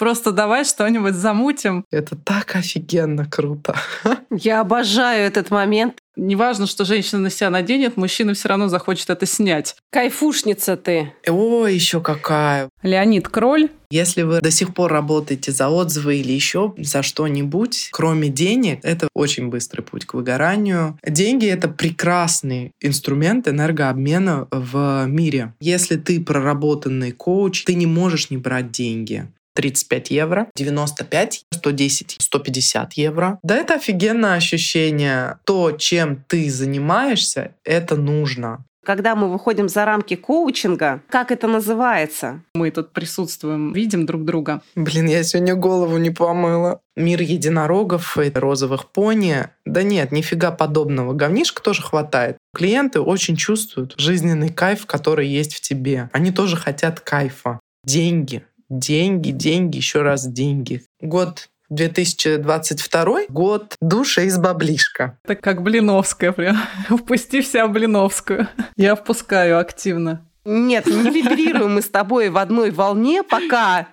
Просто давай что-нибудь замутим. Это так офигенно круто. Я обожаю этот момент. Неважно, что женщина на себя наденет, мужчина все равно захочет это снять. Кайфушница ты. О, еще какая. Леонид Кроль. Если вы до сих пор работаете за отзывы или еще за что-нибудь, кроме денег, это очень быстрый путь к выгоранию. Деньги — это прекрасный инструмент энергообмена в мире. Если ты проработанный коуч, ты не можешь не брать деньги. 35 евро, 95, 110, 150 евро. Да это офигенное ощущение. То, чем ты занимаешься, это нужно. Когда мы выходим за рамки коучинга, как это называется? Мы тут присутствуем, видим друг друга. Блин, я сегодня голову не помыла. Мир единорогов и розовых пони. Да нет, нифига подобного. Говнишка тоже хватает. Клиенты очень чувствуют жизненный кайф, который есть в тебе. Они тоже хотят кайфа. Деньги. Деньги, деньги, еще раз деньги. Год 2022 год душа из баблишка. Это как Блиновская прям. Впусти вся Блиновскую. Я впускаю активно. Нет, не вибрируем мы с тобой в одной волне пока.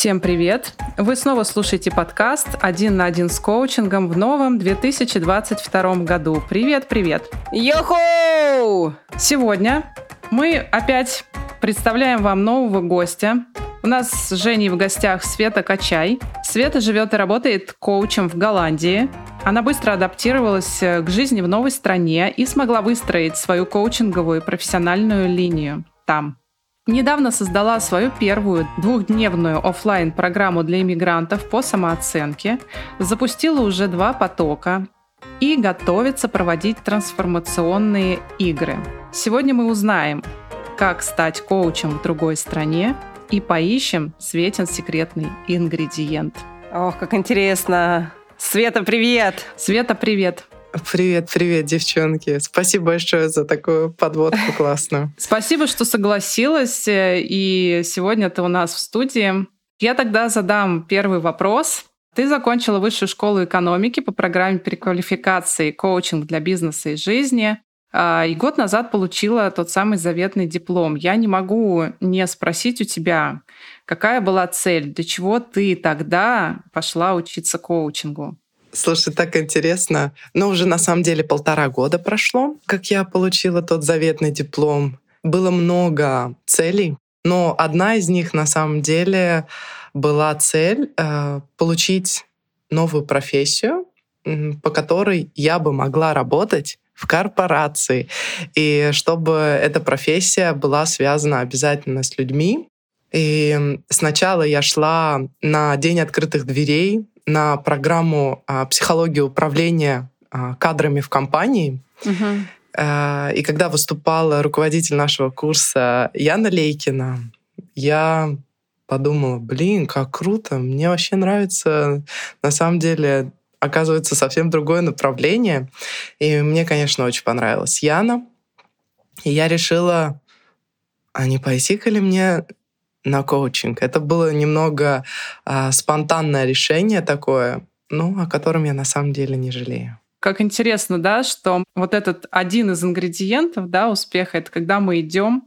Всем привет! Вы снова слушаете подкаст «Один на один с коучингом» в новом 2022 году. Привет-привет! Йоху! Сегодня мы опять представляем вам нового гостя. У нас с Женей в гостях Света Качай. Света живет и работает коучем в Голландии. Она быстро адаптировалась к жизни в новой стране и смогла выстроить свою коучинговую и профессиональную линию там. Недавно создала свою первую двухдневную офлайн программу для иммигрантов по самооценке, запустила уже два потока и готовится проводить трансформационные игры. Сегодня мы узнаем, как стать коучем в другой стране и поищем Светин секретный ингредиент. Ох, как интересно! Света, привет! Света, привет! Привет, привет, девчонки. Спасибо большое за такую подводку классную. Спасибо, что согласилась. И сегодня ты у нас в студии. Я тогда задам первый вопрос. Ты закончила высшую школу экономики по программе переквалификации коучинг для бизнеса и жизни. А, и год назад получила тот самый заветный диплом. Я не могу не спросить у тебя, какая была цель, для чего ты тогда пошла учиться коучингу? Слушай, так интересно. Но уже на самом деле полтора года прошло, как я получила тот заветный диплом. Было много целей, но одна из них на самом деле была цель э, получить новую профессию, по которой я бы могла работать в корпорации. И чтобы эта профессия была связана обязательно с людьми. И сначала я шла на День открытых дверей на программу а, психологии управления а, кадрами в компании. Угу. И когда выступала руководитель нашего курса Яна Лейкина, я подумала, блин, как круто, мне вообще нравится, на самом деле, оказывается, совсем другое направление. И мне, конечно, очень понравилась Яна. И я решила, а не пойти-ка ли мне на коучинг. Это было немного а, спонтанное решение такое, ну, о котором я на самом деле не жалею. Как интересно, да, что вот этот один из ингредиентов да, успеха это когда мы идем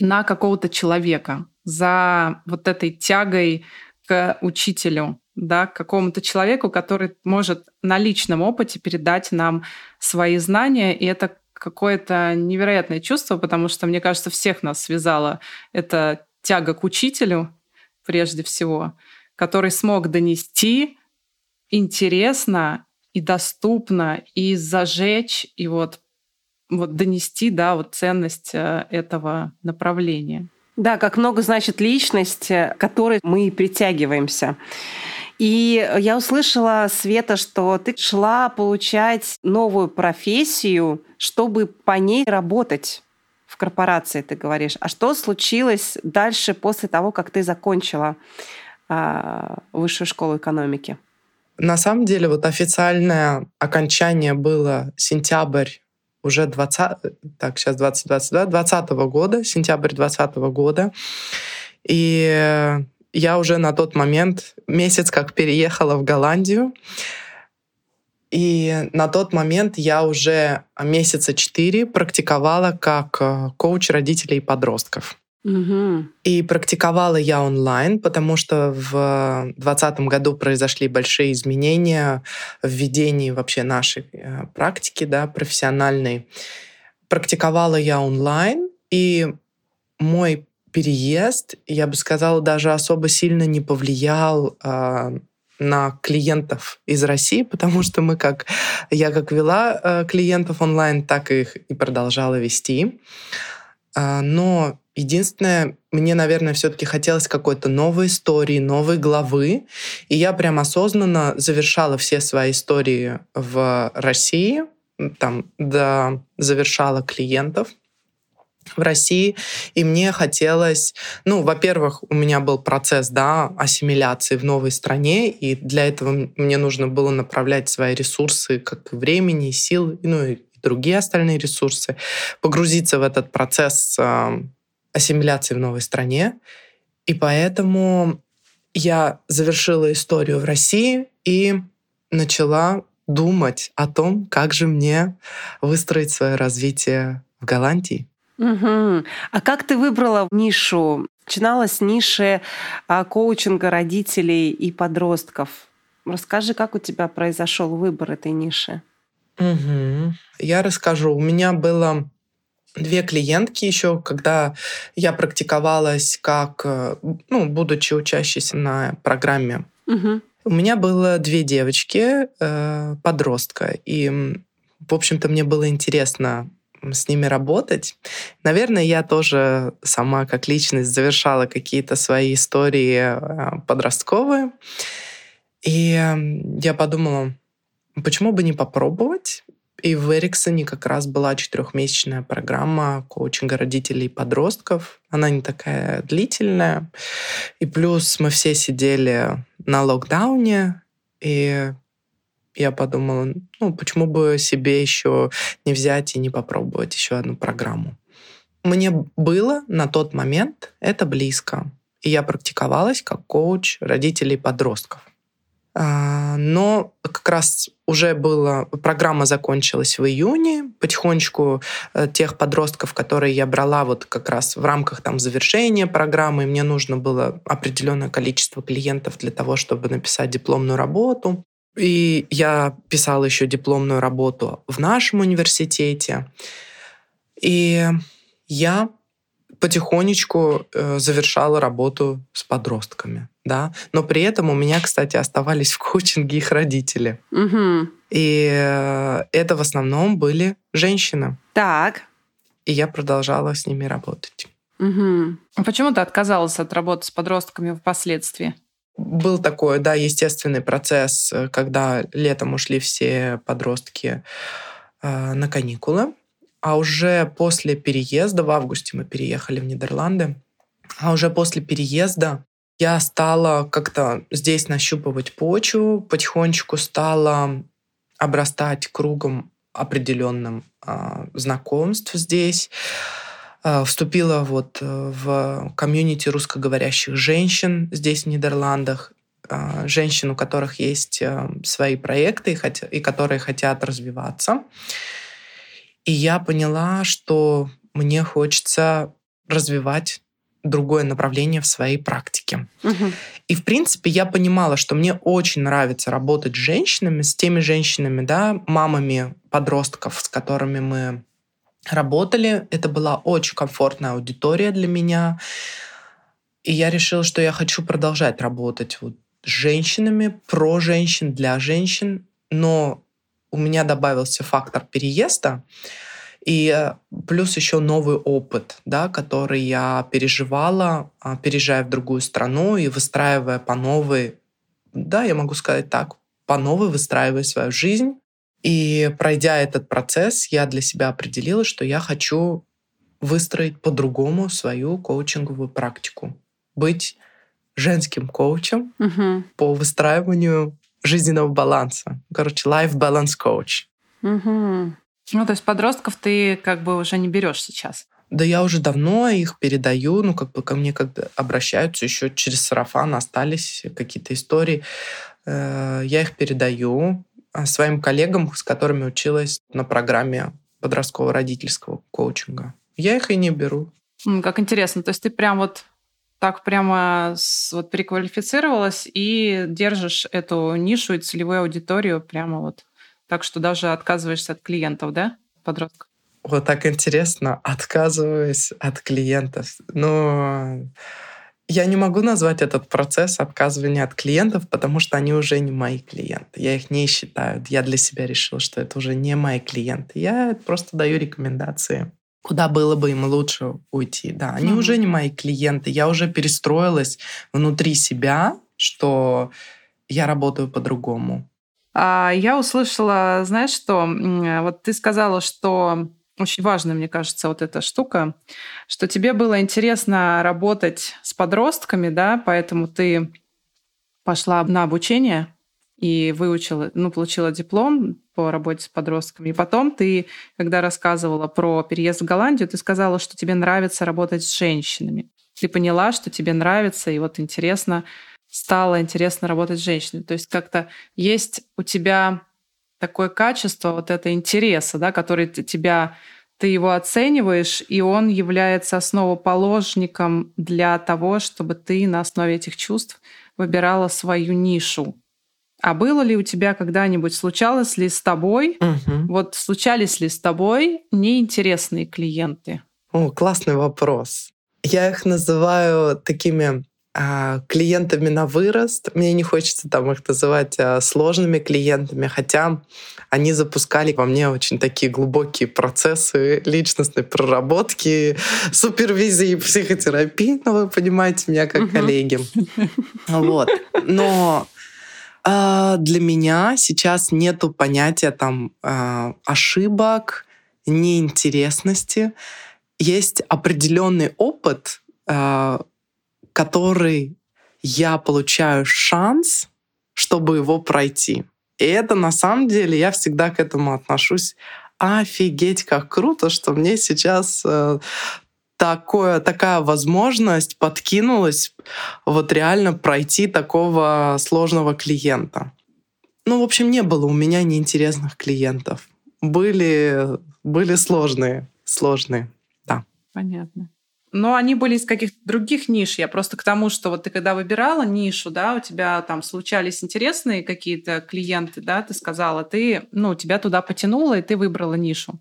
на какого-то человека за вот этой тягой к учителю, да, к какому-то человеку, который может на личном опыте передать нам свои знания, и это какое-то невероятное чувство, потому что, мне кажется, всех нас связало это тяга к учителю, прежде всего, который смог донести интересно и доступно, и зажечь, и вот, вот донести да, вот ценность э, этого направления. Да, как много значит личность, к которой мы притягиваемся. И я услышала, Света, что ты шла получать новую профессию, чтобы по ней работать в корпорации, ты говоришь. А что случилось дальше после того, как ты закончила э, высшую школу экономики? На самом деле, вот официальное окончание было сентябрь уже 20, так, сейчас 2022, 20 года, сентябрь 20 года. И я уже на тот момент, месяц как переехала в Голландию, И на тот момент я уже месяца четыре практиковала как э, коуч родителей и подростков. Угу. И практиковала я онлайн, потому что в 2020 году произошли большие изменения в ведении вообще нашей э, практики, да, профессиональной. Практиковала я онлайн, и мой переезд, я бы сказала, даже особо сильно не повлиял э, на клиентов из России, потому что мы как я как вела э, клиентов онлайн, так их и продолжала вести. Э, но единственное, мне, наверное, все-таки хотелось какой-то новой истории, новой главы, и я прям осознанно завершала все свои истории в России, там, да, завершала клиентов в России, и мне хотелось, ну, во-первых, у меня был процесс, да, ассимиляции в новой стране, и для этого мне нужно было направлять свои ресурсы, как времени, сил, ну, и другие остальные ресурсы, погрузиться в этот процесс э, ассимиляции в новой стране, и поэтому я завершила историю в России и начала думать о том, как же мне выстроить свое развитие в Голландии. Угу. А как ты выбрала нишу? Начинала с ниши а, коучинга родителей и подростков. Расскажи, как у тебя произошел выбор этой ниши? Угу. Я расскажу. У меня было две клиентки еще, когда я практиковалась как, э, ну, будучи учащейся на программе. Угу. У меня было две девочки, э, подростка, и, в общем-то, мне было интересно с ними работать. Наверное, я тоже сама как личность завершала какие-то свои истории э, подростковые. И я подумала, почему бы не попробовать? И в Эриксоне как раз была четырехмесячная программа коучинга родителей и подростков. Она не такая длительная. И плюс мы все сидели на локдауне, и я подумала, ну, почему бы себе еще не взять и не попробовать еще одну программу. Мне было на тот момент это близко. И я практиковалась как коуч родителей подростков. А, но как раз уже была, программа закончилась в июне. Потихонечку э, тех подростков, которые я брала вот как раз в рамках там завершения программы, мне нужно было определенное количество клиентов для того, чтобы написать дипломную работу. И я писала еще дипломную работу в нашем университете. И я потихонечку э, завершала работу с подростками, да. Но при этом у меня, кстати, оставались в коучинге их родители. Угу. И э, это в основном были женщины. Так. И я продолжала с ними работать. Угу. А почему ты отказалась от работы с подростками впоследствии? Был такой, да, естественный процесс, э, когда летом ушли все подростки э, на каникулы, а уже после переезда, в августе мы переехали в Нидерланды, а уже после переезда я стала как-то здесь нащупывать почву, потихонечку стала обрастать кругом определенным э, знакомств здесь. Э, вступила вот э, в комьюнити русскоговорящих женщин здесь, в Нидерландах, э, женщин, у которых есть свои проекты и которые хотят развиваться. И я поняла, что мне хочется развивать другое направление в своей практике. Угу. И, в принципе, я понимала, что мне очень нравится работать с женщинами, с теми женщинами, да, мамами подростков, с которыми мы работали. Это была очень комфортная аудитория для меня. И я решила, что я хочу продолжать работать вот с женщинами, про женщин, для женщин. Но у меня добавился фактор переезда. И э, плюс еще новый опыт, да, который я переживала, а, переезжая в другую страну и выстраивая по новой, да, я могу сказать так, по новой выстраивая свою жизнь и пройдя этот процесс, я для себя определила, что я хочу выстроить по-другому свою коучинговую практику. Быть женским коучем угу. по выстраиванию жизненного баланса. Короче, life balance coach. Угу. Ну, то есть подростков ты как бы уже не берешь сейчас. Да я уже давно их передаю, ну, как бы ко мне как обращаются еще через сарафан, остались какие-то истории. Э, я их передаю, своим коллегам, с которыми училась на программе подросткового родительского коучинга. Я их и не беру. Как интересно. То есть ты прям вот так прямо вот переквалифицировалась и держишь эту нишу и целевую аудиторию прямо вот так, что даже отказываешься от клиентов, да, подростков? Вот так интересно, отказываюсь от клиентов. Но я не могу назвать этот процесс отказывания от клиентов, потому что они уже не мои клиенты. Я их не считаю. Я для себя решил, что это уже не мои клиенты. Я просто даю рекомендации куда было бы им лучше уйти. Да, они mm-hmm. уже не мои клиенты. Я уже перестроилась внутри себя, что я работаю по-другому. А я услышала, знаешь что, вот ты сказала, что очень важная, мне кажется, вот эта штука, что тебе было интересно работать с подростками, да, поэтому ты пошла на обучение и выучила, ну, получила диплом по работе с подростками. И потом ты, когда рассказывала про переезд в Голландию, ты сказала, что тебе нравится работать с женщинами. Ты поняла, что тебе нравится, и вот интересно, стало интересно работать с женщинами. То есть как-то есть у тебя такое качество вот это интереса, да, который тебя ты его оцениваешь, и он является основоположником для того, чтобы ты на основе этих чувств выбирала свою нишу. А было ли у тебя когда-нибудь, случалось ли с тобой, угу. вот случались ли с тобой неинтересные клиенты? О, классный вопрос. Я их называю такими клиентами на вырост. Мне не хочется там их называть а, сложными клиентами, хотя они запускали во мне очень такие глубокие процессы личностной проработки, супервизии, психотерапии. Ну, вы понимаете меня как коллеги. Вот. Но а, для меня сейчас нету понятия там а, ошибок, неинтересности. Есть определенный опыт, а, который я получаю шанс, чтобы его пройти. И это на самом деле я всегда к этому отношусь. Офигеть, как круто, что мне сейчас э, такое, такая возможность подкинулась вот реально пройти такого сложного клиента. Ну, в общем, не было у меня неинтересных клиентов. Были, были сложные, сложные, да. Понятно. Но они были из каких-то других ниш. Я просто к тому, что вот ты когда выбирала нишу, да, у тебя там случались интересные какие-то клиенты, да, ты сказала, ты, ну, тебя туда потянуло, и ты выбрала нишу.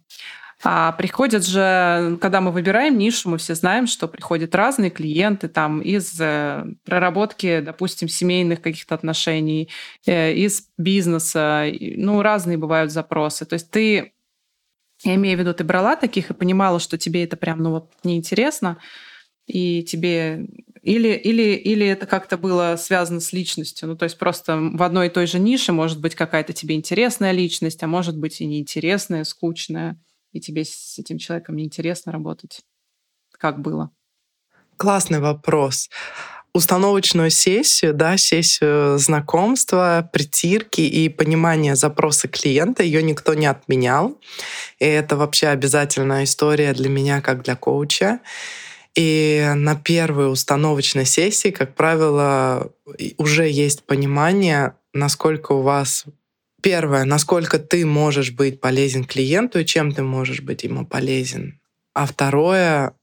А приходят же, когда мы выбираем нишу, мы все знаем, что приходят разные клиенты там из э, проработки, допустим, семейных каких-то отношений, э, из бизнеса, ну, разные бывают запросы. То есть ты, я имею в виду, ты брала таких и понимала, что тебе это прям, ну, вот неинтересно, и тебе или, или, или это как-то было связано с личностью? Ну, то есть просто в одной и той же нише может быть какая-то тебе интересная личность, а может быть и неинтересная, скучная и тебе с этим человеком неинтересно работать? Как было? Классный вопрос. Установочную сессию, да, сессию знакомства, притирки и понимания запроса клиента, ее никто не отменял. И это вообще обязательная история для меня, как для коуча. И на первой установочной сессии, как правило, уже есть понимание, насколько у вас Первое, насколько ты можешь быть полезен клиенту и чем ты можешь быть ему полезен. А второе,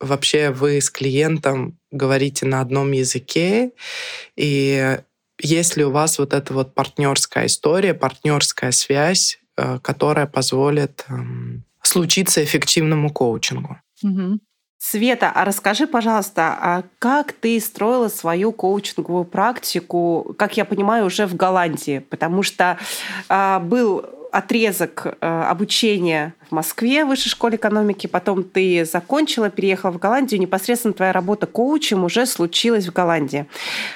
вообще вы с клиентом говорите на одном языке, и есть ли у вас вот эта вот партнерская история, партнерская связь, э, которая позволит эм, случиться эффективному коучингу. Угу. Света, а расскажи, пожалуйста, а как ты строила свою коучинговую практику, как я понимаю, уже в Голландии? Потому что а, был отрезок а, обучения в Москве в Высшей школе экономики, потом ты закончила, переехала в Голландию, непосредственно твоя работа коучем уже случилась в Голландии.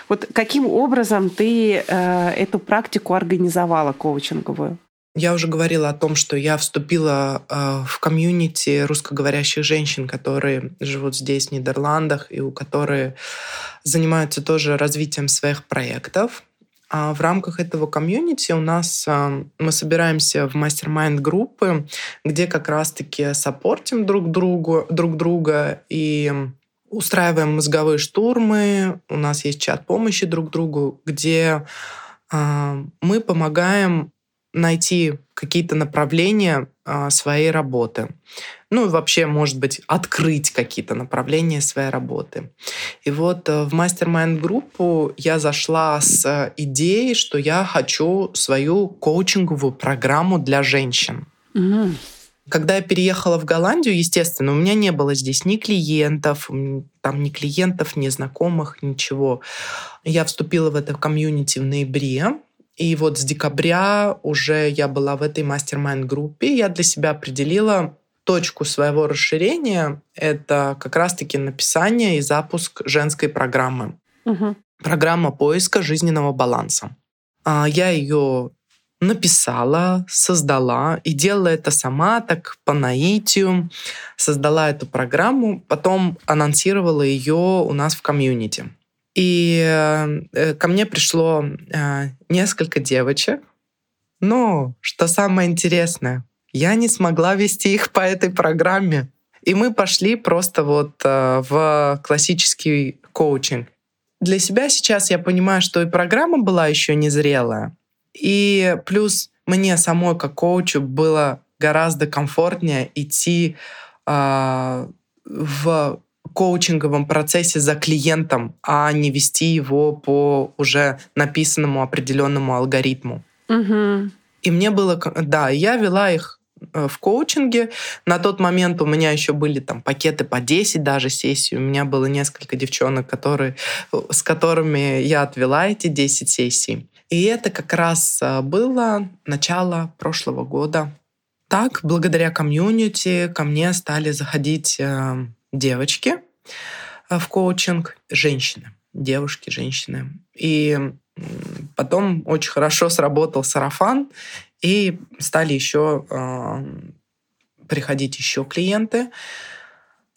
Вот каким образом ты а, эту практику организовала коучинговую? Я уже говорила о том, что я вступила э, в комьюнити русскоговорящих женщин, которые живут здесь, в Нидерландах, и у которых занимаются тоже развитием своих проектов. А в рамках этого комьюнити у нас мы собираемся в mastermind группы, где как раз-таки саппортим друг, другу, друг друга и устраиваем мозговые штурмы. У нас есть чат помощи друг другу, где а, мы помогаем найти какие-то направления а, своей работы. Ну и вообще, может быть, открыть какие-то направления своей работы. И вот э, в мастер-майнд-группу я зашла с идеей, что я хочу свою коучинговую программу для женщин. Угу. Когда я переехала в Голландию, естественно, у меня не было здесь ни клиентов, там ни клиентов, ни знакомых, ничего. Я вступила в это комьюнити в ноябре, и вот с декабря уже я была в этой мастер-майнд-группе. Я для себя определила точку своего расширения. Это как раз-таки написание и запуск женской программы. Угу. Программа поиска жизненного баланса. А, я ее написала, создала и делала это сама, так по наитию. Создала эту программу, потом анонсировала ее у нас в комьюнити. И э, ко мне пришло э, несколько девочек. Но, что самое интересное, я не смогла вести их по этой программе. И мы пошли просто вот э, в классический коучинг. Для себя сейчас я понимаю, что и программа была еще незрелая. И плюс мне самой как коучу было гораздо комфортнее идти э, в коучинговом процессе за клиентом, а не вести его по уже написанному определенному алгоритму. Угу. И мне было, да, я вела их э, в коучинге. На тот момент у меня еще были там пакеты по 10 даже сессий. У меня было несколько девчонок, которые, с которыми я отвела эти 10 сессий. И это как раз э, было начало прошлого года. Так, благодаря комьюнити ко мне стали заходить э, девочки э, в коучинг, женщины, девушки, женщины. И потом очень хорошо сработал сарафан, и стали еще э, приходить еще клиенты.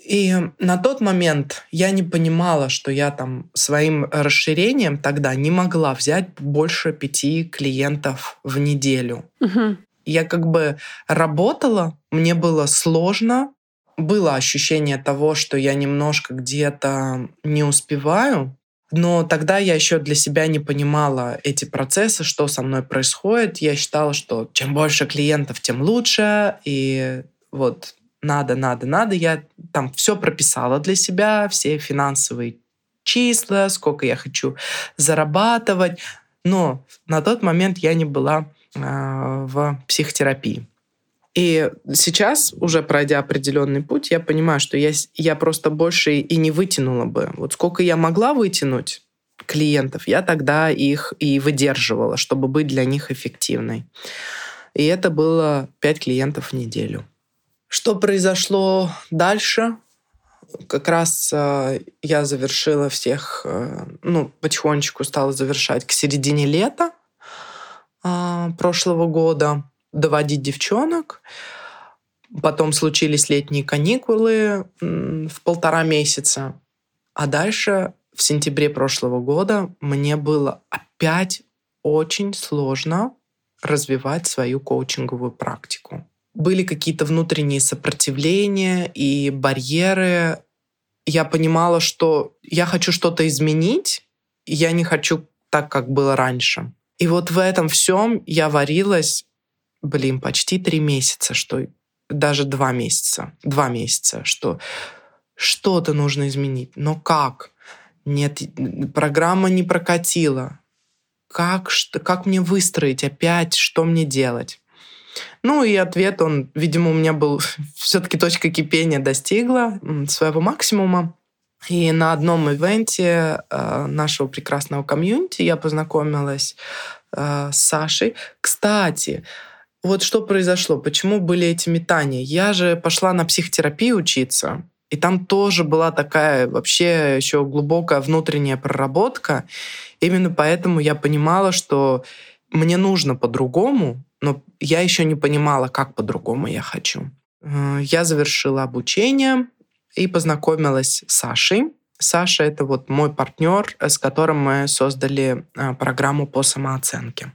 И на тот момент я не понимала, что я там своим расширением тогда не могла взять больше пяти клиентов в неделю. Угу. Я как бы работала, мне было сложно, было ощущение того, что я немножко где-то не успеваю, но тогда я еще для себя не понимала эти процессы, что со мной происходит. Я считала, что чем больше клиентов, тем лучше. И вот надо, надо, надо. Я там все прописала для себя, все финансовые числа, сколько я хочу зарабатывать. Но на тот момент я не была э, в психотерапии. И сейчас, уже пройдя определенный путь, я понимаю, что я, я просто больше и не вытянула бы. Вот сколько я могла вытянуть клиентов, я тогда их и выдерживала, чтобы быть для них эффективной. И это было 5 клиентов в неделю. Что произошло дальше? Как раз э, я завершила всех, э, ну, потихонечку стала завершать к середине лета э, прошлого года доводить девчонок. Потом случились летние каникулы в полтора месяца. А дальше, в сентябре прошлого года, мне было опять очень сложно развивать свою коучинговую практику. Были какие-то внутренние сопротивления и барьеры. Я понимала, что я хочу что-то изменить, я не хочу так, как было раньше. И вот в этом всем я варилась блин, почти три месяца, что даже два месяца, два месяца, что что-то нужно изменить. Но как? Нет, программа не прокатила. Как, что, как мне выстроить опять, что мне делать? Ну и ответ, он, видимо, у меня был все-таки точка кипения достигла своего максимума. И на одном ивенте э, нашего прекрасного комьюнити я познакомилась э, с Сашей. Кстати, вот что произошло, почему были эти метания. Я же пошла на психотерапию учиться, и там тоже была такая вообще еще глубокая внутренняя проработка. Именно поэтому я понимала, что мне нужно по-другому, но я еще не понимала, как по-другому я хочу. Э, я завершила обучение и познакомилась с Сашей. Саша — это вот мой партнер, с которым мы создали э, программу по самооценке.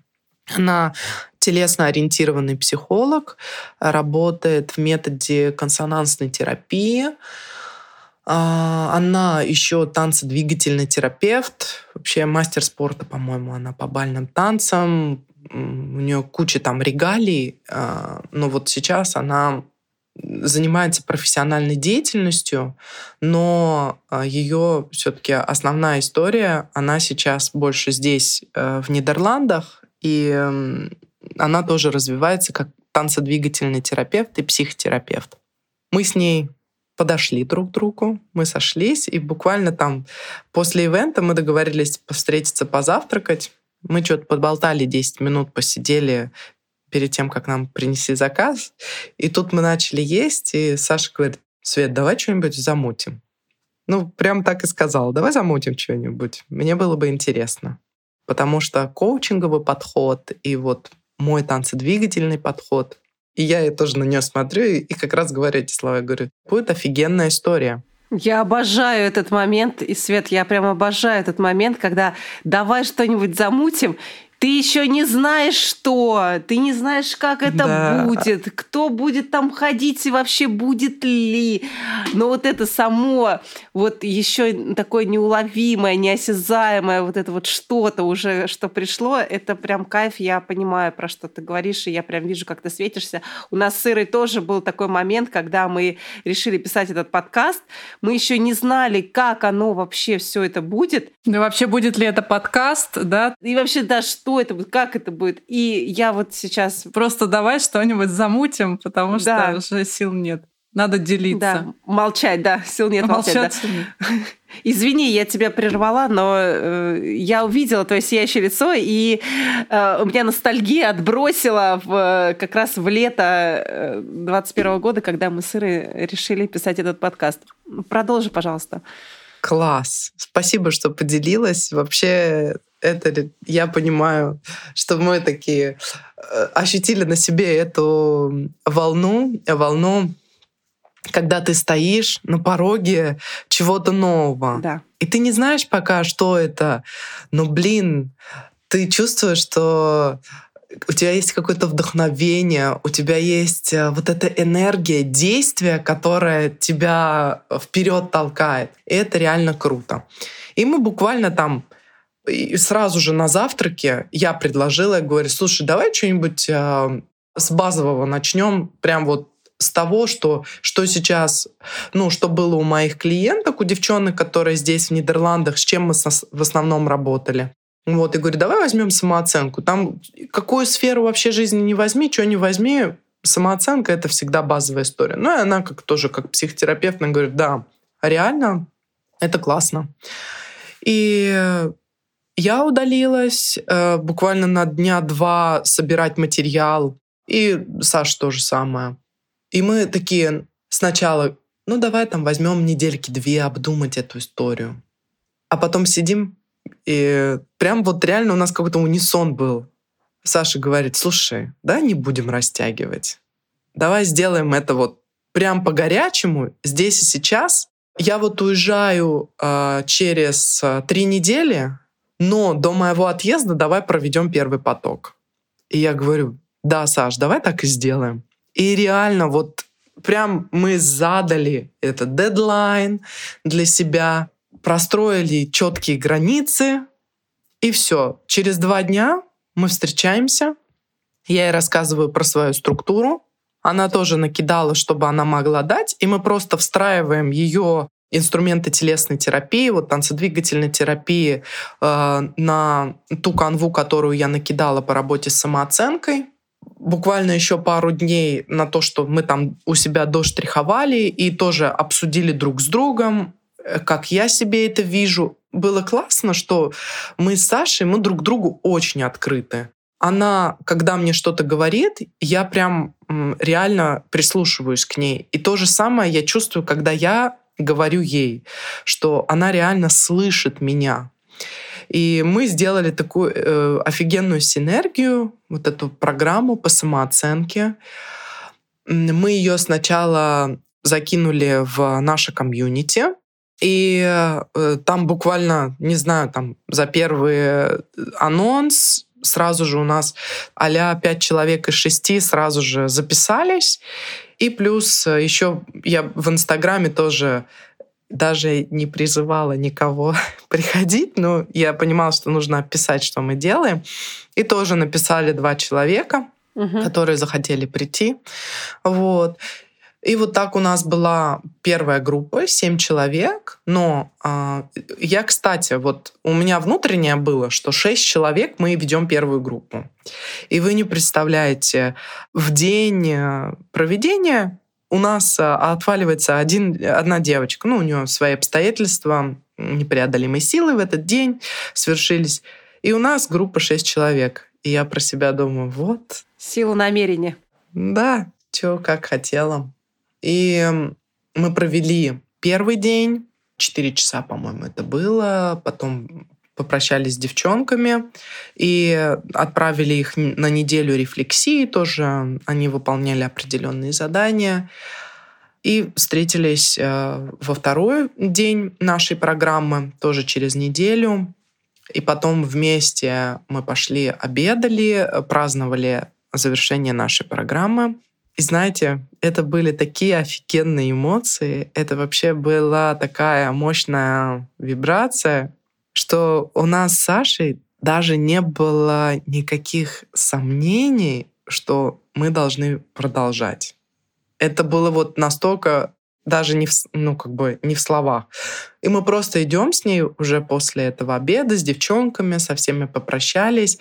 Она телесно-ориентированный психолог, работает в методе консонансной терапии. А, она еще танцедвигательный терапевт, вообще мастер спорта, по-моему, она по бальным танцам. У нее куча там регалий, а, но вот сейчас она занимается профессиональной деятельностью, но а, ее все-таки основная история, она сейчас больше здесь, э, в Нидерландах, и она тоже развивается как танцедвигательный терапевт и психотерапевт. Мы с ней подошли друг к другу, мы сошлись, и буквально там после ивента мы договорились встретиться позавтракать. Мы что-то подболтали 10 минут, посидели перед тем, как нам принесли заказ. И тут мы начали есть, и Саша говорит, Свет, давай что-нибудь замутим. Ну, прям так и сказал, давай замутим что-нибудь. Мне было бы интересно. Потому что коучинговый подход и вот мой танцедвигательный подход, и я тоже на нее смотрю и как раз говорю эти слова. Я говорю, будет офигенная история. Я обожаю этот момент, и Свет, я прям обожаю этот момент, когда давай что-нибудь замутим, ты еще не знаешь, что, ты не знаешь, как это да. будет, кто будет там ходить и вообще будет ли. Но вот это само, вот еще такое неуловимое, неосязаемое, вот это вот что-то уже, что пришло, это прям кайф, я понимаю, про что ты говоришь, и я прям вижу, как ты светишься. У нас с Ирой тоже был такой момент, когда мы решили писать этот подкаст, мы еще не знали, как оно вообще все это будет. Да вообще будет ли это подкаст, да? И вообще, да, что что это будет, как это будет. И я вот сейчас... Просто давай что-нибудь замутим, потому что да. уже сил нет. Надо делиться. Да, молчать, да, сил нет молчать. молчать да. Извини, я тебя прервала, но э, я увидела твое сияющее лицо, и э, у меня ностальгия отбросила в, как раз в лето 21 э, года, когда мы с Ирой решили писать этот подкаст. Продолжи, пожалуйста. Класс. Спасибо, что поделилась. Вообще это я понимаю, что мы такие э, ощутили на себе эту волну, волну, когда ты стоишь на пороге чего-то нового. Да. И ты не знаешь пока, что это, но, блин, ты чувствуешь, что у тебя есть какое-то вдохновение, у тебя есть э, вот эта энергия действия, которая тебя вперед толкает. И это реально круто. И мы буквально там и сразу же на завтраке я предложила, я говорю, слушай, давай что-нибудь э, с базового начнем, прям вот с того, что, что сейчас, ну, что было у моих клиенток, у девчонок, которые здесь в Нидерландах, с чем мы в основном работали. Вот, и говорю, давай возьмем самооценку. Там какую сферу вообще жизни не возьми, что не возьми, самооценка — это всегда базовая история. Ну, и она как тоже, как психотерапевт, она говорит, да, реально, это классно. И я удалилась э, буквально на дня два собирать материал. И Саша то же самое. И мы такие сначала, ну давай там возьмем недельки две обдумать эту историю. А потом сидим, и прям вот реально у нас какой-то унисон был. Саша говорит, слушай, да не будем растягивать. Давай сделаем это вот прям по-горячему, здесь и сейчас. Я вот уезжаю э, через э, три недели, но до моего отъезда давай проведем первый поток. И я говорю, да, Саш, давай так и сделаем. И реально вот прям мы задали этот дедлайн для себя, простроили четкие границы, и все. Через два дня мы встречаемся, я ей рассказываю про свою структуру, она тоже накидала, чтобы она могла дать, и мы просто встраиваем ее инструменты телесной терапии, вот танцедвигательной терапии э, на ту канву, которую я накидала по работе с самооценкой. Буквально еще пару дней на то, что мы там у себя доштриховали и тоже обсудили друг с другом, как я себе это вижу. Было классно, что мы с Сашей, мы друг другу очень открыты. Она, когда мне что-то говорит, я прям реально прислушиваюсь к ней. И то же самое я чувствую, когда я говорю ей, что она реально слышит меня. И мы сделали такую э, офигенную синергию, вот эту программу по самооценке. Мы ее сначала закинули в наше комьюнити, и э, там буквально, не знаю, там за первый анонс сразу же у нас а пять человек из шести сразу же записались. И плюс э, еще я в Инстаграме тоже даже не призывала никого приходить, но я понимала, что нужно описать, что мы делаем. И тоже написали два человека, угу. которые захотели прийти. Вот. И вот так у нас была первая группа, семь человек. Но э, я, кстати, вот у меня внутреннее было, что шесть человек мы ведем первую группу. И вы не представляете, в день э, проведения у нас э, отваливается один, одна девочка. Ну, у нее свои обстоятельства, непреодолимые силы в этот день свершились. И у нас группа шесть человек. И я про себя думаю, вот. Сила намерения. Да, что как хотела. И мы провели первый день, 4 часа, по-моему, это было. Потом попрощались с девчонками и отправили их на неделю рефлексии. Тоже они выполняли определенные задания. И встретились э, во второй день нашей программы, тоже через неделю. И потом вместе мы пошли, обедали, праздновали завершение нашей программы. И знаете, это были такие офигенные эмоции. Это вообще была такая мощная вибрация, что у нас с Сашей даже не было никаких сомнений, что мы должны продолжать. Это было вот настолько даже не в, ну, как бы не в словах. И мы просто идем с ней уже после этого обеда с девчонками, со всеми попрощались.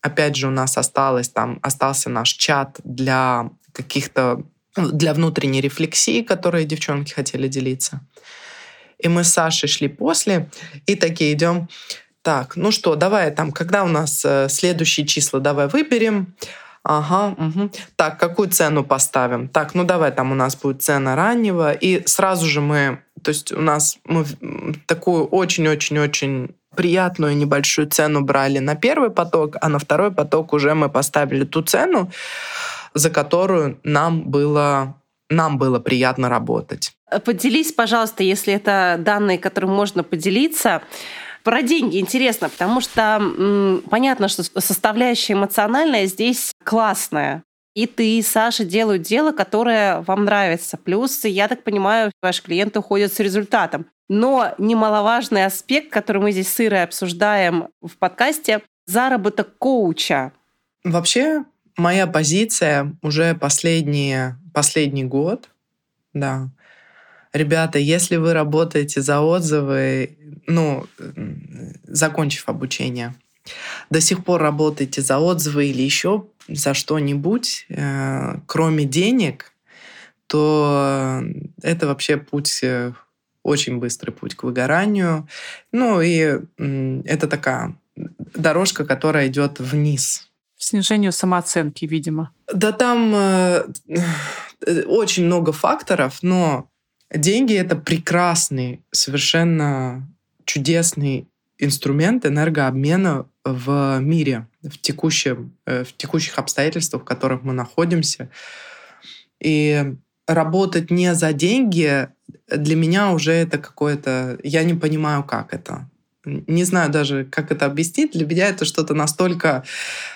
Опять же, у нас осталось там, остался наш чат для каких-то ну, для внутренней рефлексии, которые девчонки хотели делиться. И мы с Сашей шли после и такие идем. Так, ну что, давай там, когда у нас э, следующие числа, давай выберем. Ага, угу. Так, какую цену поставим? Так, ну давай, там у нас будет цена раннего. И сразу же мы, то есть у нас мы такую очень-очень-очень приятную небольшую цену брали на первый поток, а на второй поток уже мы поставили ту цену, за которую нам было, нам было приятно работать. Поделись, пожалуйста, если это данные, которым можно поделиться, про деньги интересно, потому что м, понятно, что составляющая эмоциональная здесь классная. И ты, и Саша делают дело, которое вам нравится. Плюс, я так понимаю, ваши клиенты уходят с результатом. Но немаловажный аспект, который мы здесь с Ирой обсуждаем в подкасте, заработок коуча. Вообще, моя позиция уже последние, последний год, да. Ребята, если вы работаете за отзывы, ну, закончив обучение, до сих пор работаете за отзывы или еще за что-нибудь, э, кроме денег, то это вообще путь, э, очень быстрый путь к выгоранию. Ну и э, это такая дорожка, которая идет вниз снижению самооценки, видимо. Да там э, очень много факторов, но деньги это прекрасный, совершенно чудесный инструмент энергообмена в мире, в, текущем, э, в текущих обстоятельствах, в которых мы находимся. И работать не за деньги для меня уже это какое-то... Я не понимаю, как это не знаю даже, как это объяснить. Для меня это что-то настолько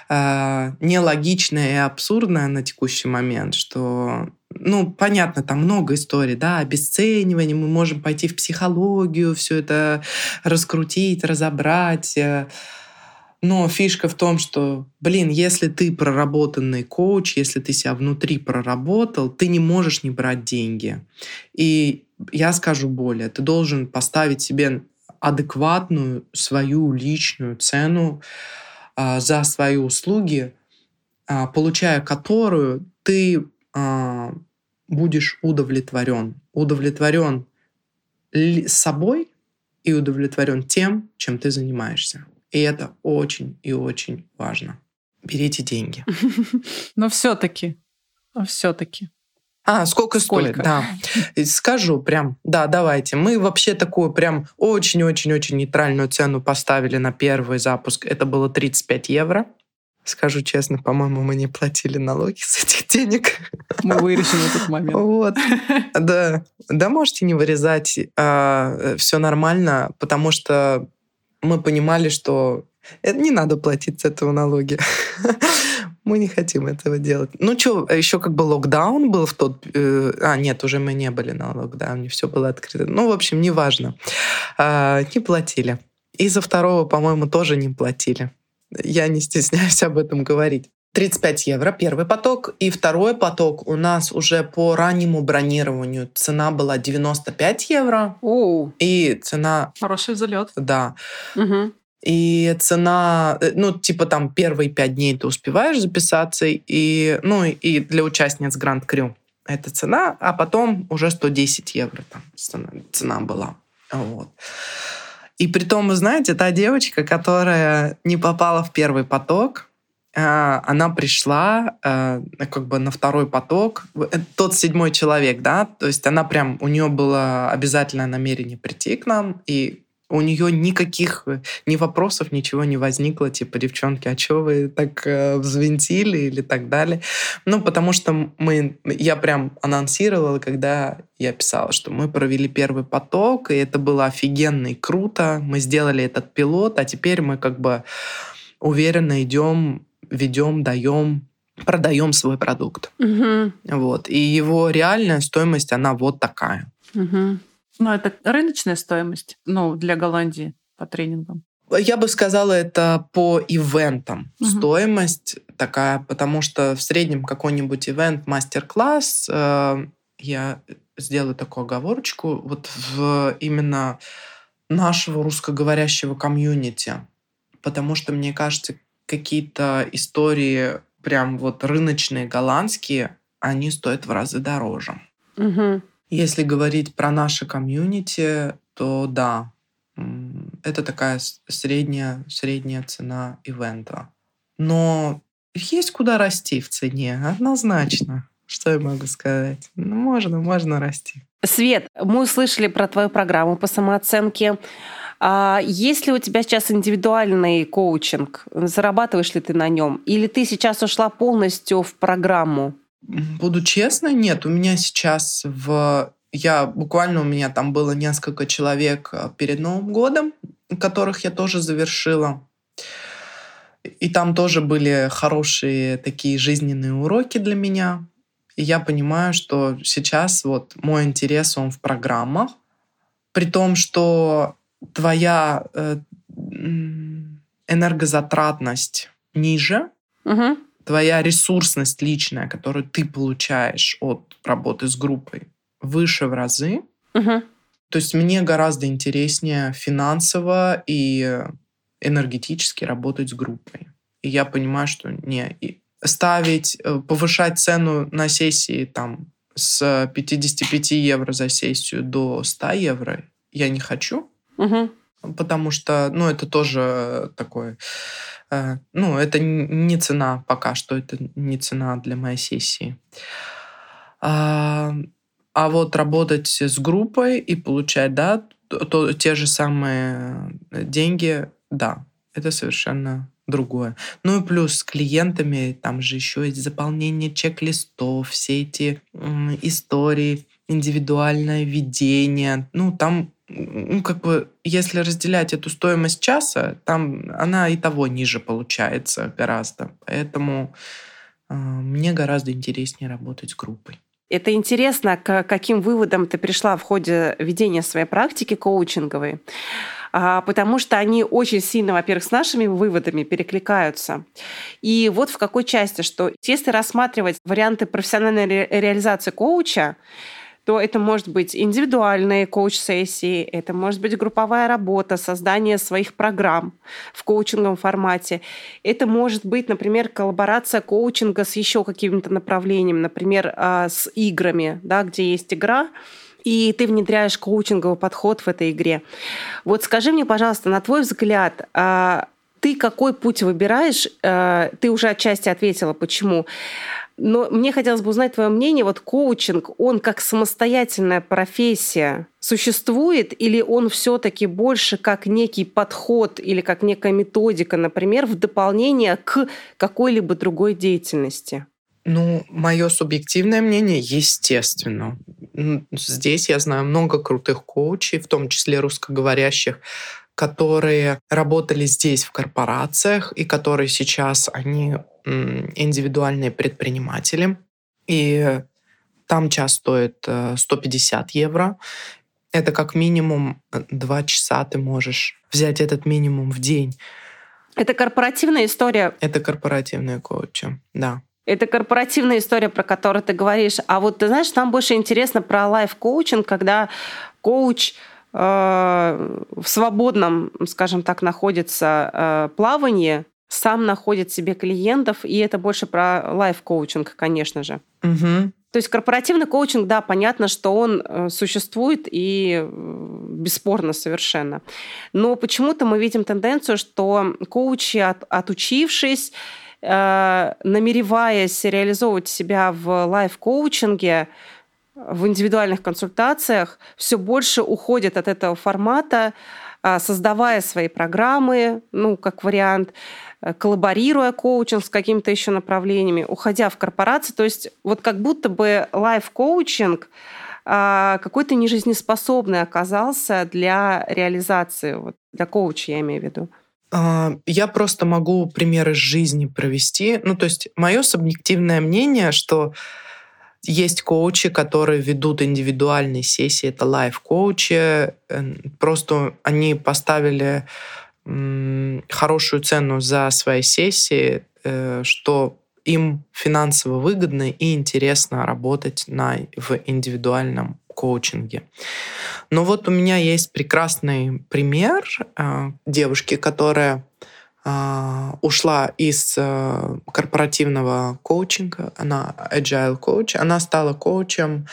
э, нелогичное и абсурдное на текущий момент, что, ну, понятно, там много историй, да, обесценивание, мы можем пойти в психологию, все это раскрутить, разобрать. Э. Но фишка в том, что, блин, если ты проработанный коуч, если ты себя внутри проработал, ты не можешь не брать деньги. И я скажу более, ты должен поставить себе адекватную свою личную цену а, за свои услуги, а, получая которую ты а, будешь удовлетворен. Удовлетворен собой и удовлетворен тем, чем ты занимаешься. И это очень и очень важно. Берите деньги. Но все-таки, все-таки а, сколько, сколько? стоит? Да. Скажу прям, да, давайте. Мы вообще такую прям очень-очень-очень нейтральную цену поставили на первый запуск. Это было 35 евро. Скажу честно, по-моему, мы не платили налоги с этих денег. Мы вырежем этот момент. Вот. Да. Да, можете не вырезать. А, все нормально, потому что мы понимали, что не надо платить с этого налоги. мы не хотим этого делать. Ну что, еще как бы локдаун был в тот... Э, а, нет, уже мы не были на локдауне, все было открыто. Ну, в общем, неважно. Э, не платили. И за второго, по-моему, тоже не платили. Я не стесняюсь об этом говорить. 35 евро первый поток, и второй поток у нас уже по раннему бронированию цена была 95 евро. Оу. И цена... Хороший залет. Да. Угу. И цена, э, ну, типа там первые пять дней ты успеваешь записаться, и, ну, и для участниц Гранд Крю это цена, а потом уже 110 евро там цена, цена была. Вот. И при том, вы знаете, та девочка, которая не попала в первый поток, э, она пришла э, как бы на второй поток, тот седьмой человек, да, то есть она прям, у нее было обязательное намерение прийти к нам, и у нее никаких э, ни вопросов, ничего не возникло, типа, девчонки, а что вы так э, взвинтили или так далее. Ну, потому что мы, я прям анонсировала, когда я писала, что мы провели первый поток, и это было офигенно и круто. Мы сделали этот пилот, а теперь мы как бы уверенно идем, ведем, даем продаем свой продукт. Угу. Вот. И его реальная стоимость, она вот такая. Угу. Ну, это рыночная стоимость, ну, для Голландии по тренингам. Я бы сказала, это по ивентам Мгм. стоимость такая, потому что в среднем какой-нибудь ивент, мастер-класс, э, я сделаю такую оговорочку, вот в именно нашего русскоговорящего комьюнити, потому что, мне кажется, какие-то истории прям вот рыночные, голландские, они стоят в разы дороже. Угу. Если говорить про наше комьюнити, то да, это такая средняя, средняя цена ивента. Но есть куда расти в цене, однозначно. Что я могу сказать? Ну, можно, можно расти. Свет, мы услышали про твою программу по самооценке. А есть ли у тебя сейчас индивидуальный коучинг? Зарабатываешь ли ты на нем? Или ты сейчас ушла полностью в программу? Буду честна, нет, у меня сейчас в... Я буквально у меня там было несколько человек э, перед Новым годом, которых я тоже завершила. И там тоже были хорошие такие жизненные уроки для меня. И я понимаю, что сейчас вот мой интерес, он в программах. При том, что твоя э, энергозатратность ниже, Угу. Твоя ресурсность личная, которую ты получаешь от работы с группой, выше в разы. Угу. То есть мне гораздо интереснее финансово и энергетически работать с группой. И я понимаю, что не ставить, э, повышать цену на сессии там с 55 евро за сессию до 100 евро я не хочу, Угу. потому что, ну, это тоже такое, э, ну, это не цена пока что, это не цена для моей сессии. А, а вот работать с группой и получать, да, то, те же самые деньги, да, это совершенно другое. Ну и плюс с клиентами, там же еще есть заполнение чек-листов, все эти истории, индивидуальное ведение. Ну, там, ну, как бы, если разделять эту стоимость часа, там она и того ниже получается гораздо. Поэтому э, мне гораздо интереснее работать с группой. Это интересно, к каким выводам ты пришла в ходе ведения своей практики коучинговой, А, потому что они очень сильно, во-первых, с нашими выводами перекликаются. И вот в какой части, что если рассматривать варианты профессиональной ре- реализации коуча, то это может быть индивидуальные коуч-сессии, это может быть групповая работа, создание своих программ в коучинговом формате. Это может быть, например, коллаборация коучинга с еще каким-то направлением, например, а, с играми, да, где есть игра, и ты внедряешь коучинговый подход в этой игре. Вот скажи мне, пожалуйста, на твой взгляд, а, ты какой путь выбираешь? А, Ты уже отчасти ответила, почему. Но мне хотелось бы узнать твое мнение. Вот коучинг, он как самостоятельная профессия существует или он все-таки больше как некий подход или как некая методика, например, в дополнение к какой-либо другой деятельности? Ну, мое субъективное мнение, естественно. Здесь я знаю много крутых коучей, в том числе русскоговорящих, которые работали здесь в корпорациях и которые сейчас они индивидуальные предприниматели. И там час стоит 150 э, евро. Это как минимум 2 э, часа ты можешь взять этот минимум в день. Это корпоративная история. Это корпоративные коучи, да. Это корпоративная история, про которую ты говоришь. А вот ты знаешь, там больше интересно про лайф-коучинг, когда коуч э, в свободном, скажем так, находится э, плавании, сам находит себе клиентов, и это больше про лайф-коучинг, конечно же. Угу. То есть корпоративный коучинг, да, понятно, что он э, существует и э, бесспорно совершенно. Но почему-то мы видим тенденцию, что коучи, от, отучившись, э, намереваясь реализовывать себя в лайф-коучинге, в индивидуальных консультациях, все больше уходят от этого формата, создавая свои программы, ну, как вариант, Э, коллаборируя коучинг с какими-то еще направлениями, уходя в корпорации. То есть вот как будто бы лайф-коучинг а, какой-то нежизнеспособный оказался для реализации, вот, для коуча я имею в виду. А, я просто могу примеры жизни провести. Ну, то есть мое субъективное мнение, что есть коучи, которые ведут индивидуальные сессии, это лайф-коучи. Просто они поставили хорошую цену за свои сессии, э, что им финансово выгодно и интересно работать на, в индивидуальном коучинге. Но вот у меня есть прекрасный пример э, девушки, которая ушла из корпоративного коучинга, она agile коуч, она стала коучем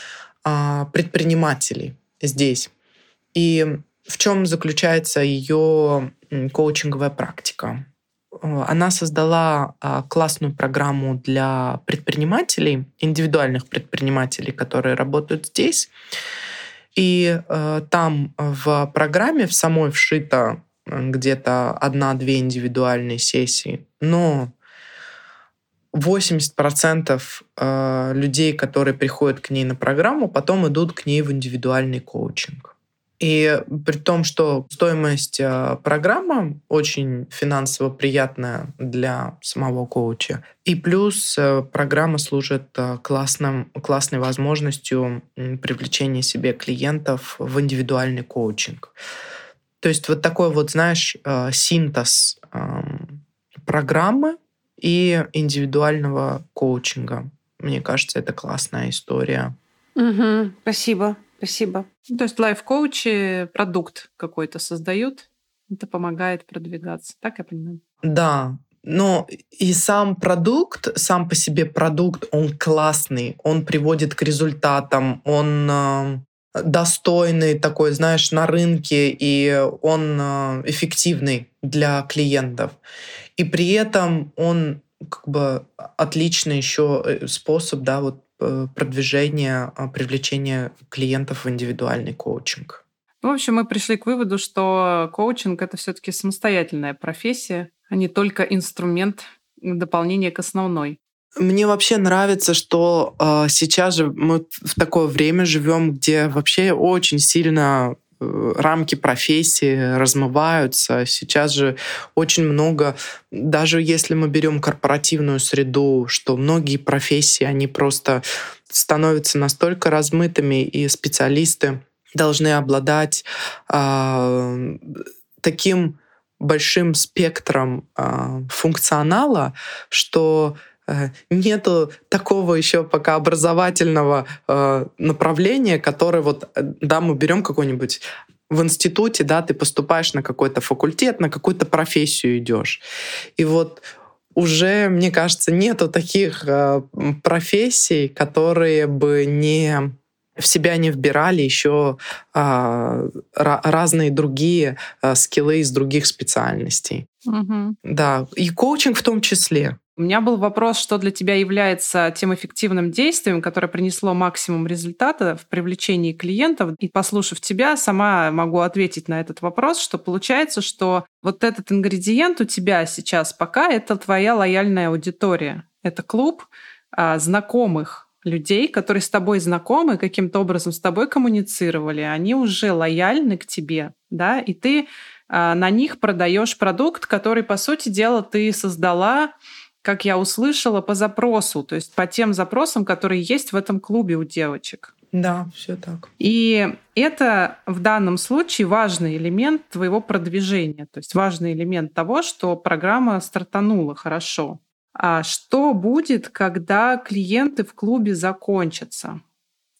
предпринимателей здесь. И в чем заключается ее коучинговая практика. Э, она создала а, классную программу для предпринимателей, индивидуальных предпринимателей, которые работают здесь. И э, там в программе в самой вшито где-то одна-две индивидуальные сессии, но 80% э, людей, которые приходят к ней на программу, потом идут к ней в индивидуальный коучинг. И при том, что стоимость э, программы очень финансово приятная для самого коуча. И плюс э, программа служит классным, классной возможностью привлечения себе клиентов в индивидуальный коучинг. То есть вот такой вот, знаешь, синтез эм, программы и индивидуального коучинга. Мне кажется, это классная история. Угу, спасибо. Спасибо. Ну, то есть лайф-коучи продукт какой-то создают, это помогает продвигаться. Так я понимаю? Да, но и сам продукт, сам по себе продукт, он классный, он приводит к результатам, он э, достойный такой, знаешь, на рынке, и он э, эффективный для клиентов. И при этом он как бы отличный еще э, способ, да, вот Э, продвижения, а, привлечения клиентов в индивидуальный коучинг. В общем, мы пришли к выводу, что коучинг это все-таки самостоятельная профессия, а не только инструмент дополнения к основной. Мне вообще нравится, что э, сейчас же мы в такое время живем, где вообще очень сильно Э, рамки профессии размываются. Сейчас же очень много, даже если мы берем корпоративную среду, что многие профессии, они просто становятся настолько размытыми, и специалисты должны обладать э, таким большим спектром э, функционала, что нету такого еще пока образовательного э, направления, которое вот, э, да, мы берем какой-нибудь в институте, да, ты поступаешь на какой-то факультет, на какую-то профессию идешь. И вот уже, мне кажется, нету таких э, профессий, которые бы не в себя не вбирали еще э, разные другие э, скиллы из других специальностей. Угу. Да, и коучинг в том числе. У меня был вопрос, что для тебя является тем эффективным действием, которое принесло максимум результата в привлечении клиентов. И послушав тебя, сама могу ответить на этот вопрос, что получается, что вот этот ингредиент у тебя сейчас пока это твоя лояльная аудитория. Это клуб а, знакомых людей, которые с тобой знакомы, каким-то образом с тобой коммуницировали, они уже лояльны к тебе, да, и ты на них продаешь продукт, который, по сути дела, ты создала как я услышала, по запросу, то есть по тем запросам, которые есть в этом клубе у девочек. Да, все так. И это в данном случае важный элемент твоего продвижения, то есть важный элемент того, что программа стартанула хорошо. А что будет, когда клиенты в клубе закончатся?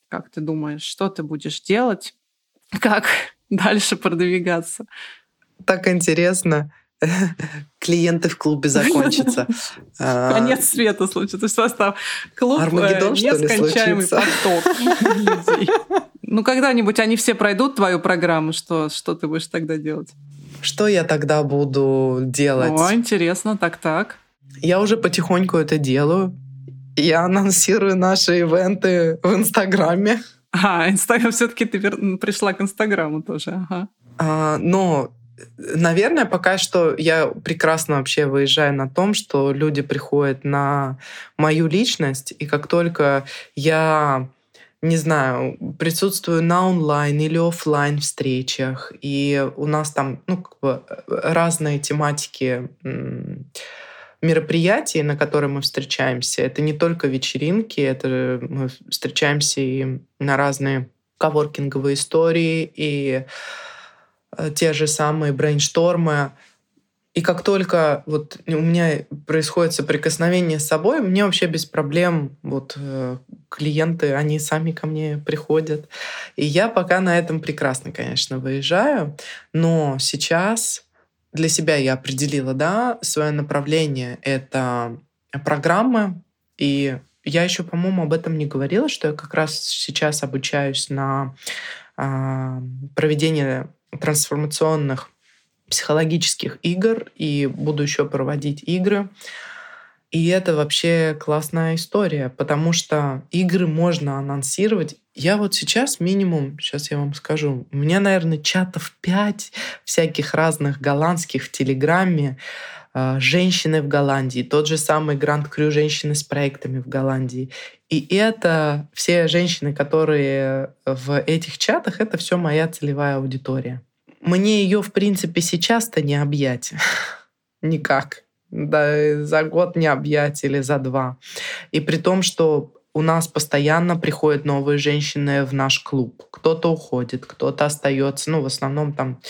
Как ты думаешь, что ты будешь делать? Как дальше продвигаться? Так интересно. Клиенты в клубе закончатся. Конец света случится. То там клуб э, Армагеддон, нескончаемый поток людей. Ну, когда-нибудь они все пройдут твою программу, что, что ты будешь тогда делать? Что я тогда буду делать? О, интересно, так-так. Я уже потихоньку это делаю. Я анонсирую наши ивенты в Инстаграме. А, Инстаграм, все-таки ты пришла к Инстаграму тоже. Ага. А, но Наверное, пока что я прекрасно вообще выезжаю на том, что люди приходят на мою личность, и как только я не знаю, присутствую на онлайн или офлайн встречах, и у нас там ну, как бы разные тематики мероприятий, на которые мы встречаемся. Это не только вечеринки, это мы встречаемся и на разные коворкинговые истории, и Э, те же самые брейнштормы. И как только вот у меня происходит соприкосновение с собой, мне вообще без проблем вот э, клиенты, они сами ко мне приходят. И я пока на этом прекрасно, конечно, выезжаю. Но сейчас для себя я определила, да, свое направление — это программы. И я еще, по-моему, об этом не говорила, что я как раз сейчас обучаюсь на э, проведение трансформационных психологических игр и буду еще проводить игры. И это вообще классная история, потому что игры можно анонсировать. Я вот сейчас минимум, сейчас я вам скажу, у меня, наверное, чатов 5 всяких разных голландских в Телеграме, женщины в Голландии, тот же самый Гранд Крю женщины с проектами в Голландии. И это все женщины, которые в этих чатах, это все моя целевая аудитория. Мне ее, в принципе, сейчас-то не объять. Никак. Да, за год не объять или за два. И при том, что у нас постоянно приходят новые женщины в наш клуб. Кто-то уходит, кто-то остается. Ну, в основном там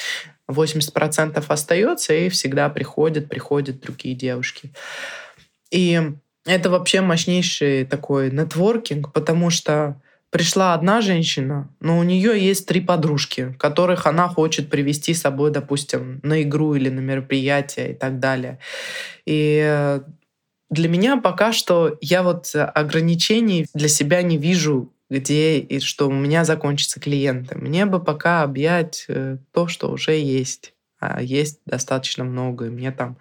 80% остается, и всегда приходят, приходят другие девушки. И это вообще мощнейший такой нетворкинг, потому что пришла одна женщина, но у нее есть три подружки, которых она хочет привести с собой, допустим, на игру или на мероприятие и так далее. И для меня пока что я вот ограничений для себя не вижу, где и что у меня закончатся клиенты. Мне бы пока объять э, то, что уже есть. А есть достаточно много. И мне там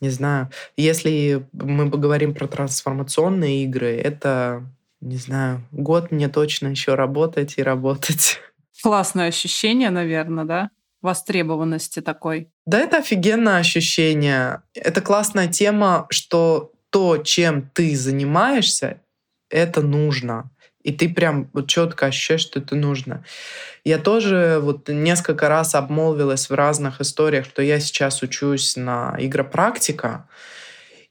не знаю, если мы поговорим про трансформационные игры, это не знаю, год мне точно еще работать и работать. Классное ощущение, наверное, да? Востребованности такой. Да, это офигенное ощущение. Это классная тема, что то, чем ты занимаешься, это нужно. И ты прям вот четко ощущаешь, что это нужно. Я тоже вот несколько раз обмолвилась в разных историях, что я сейчас учусь на игропрактика,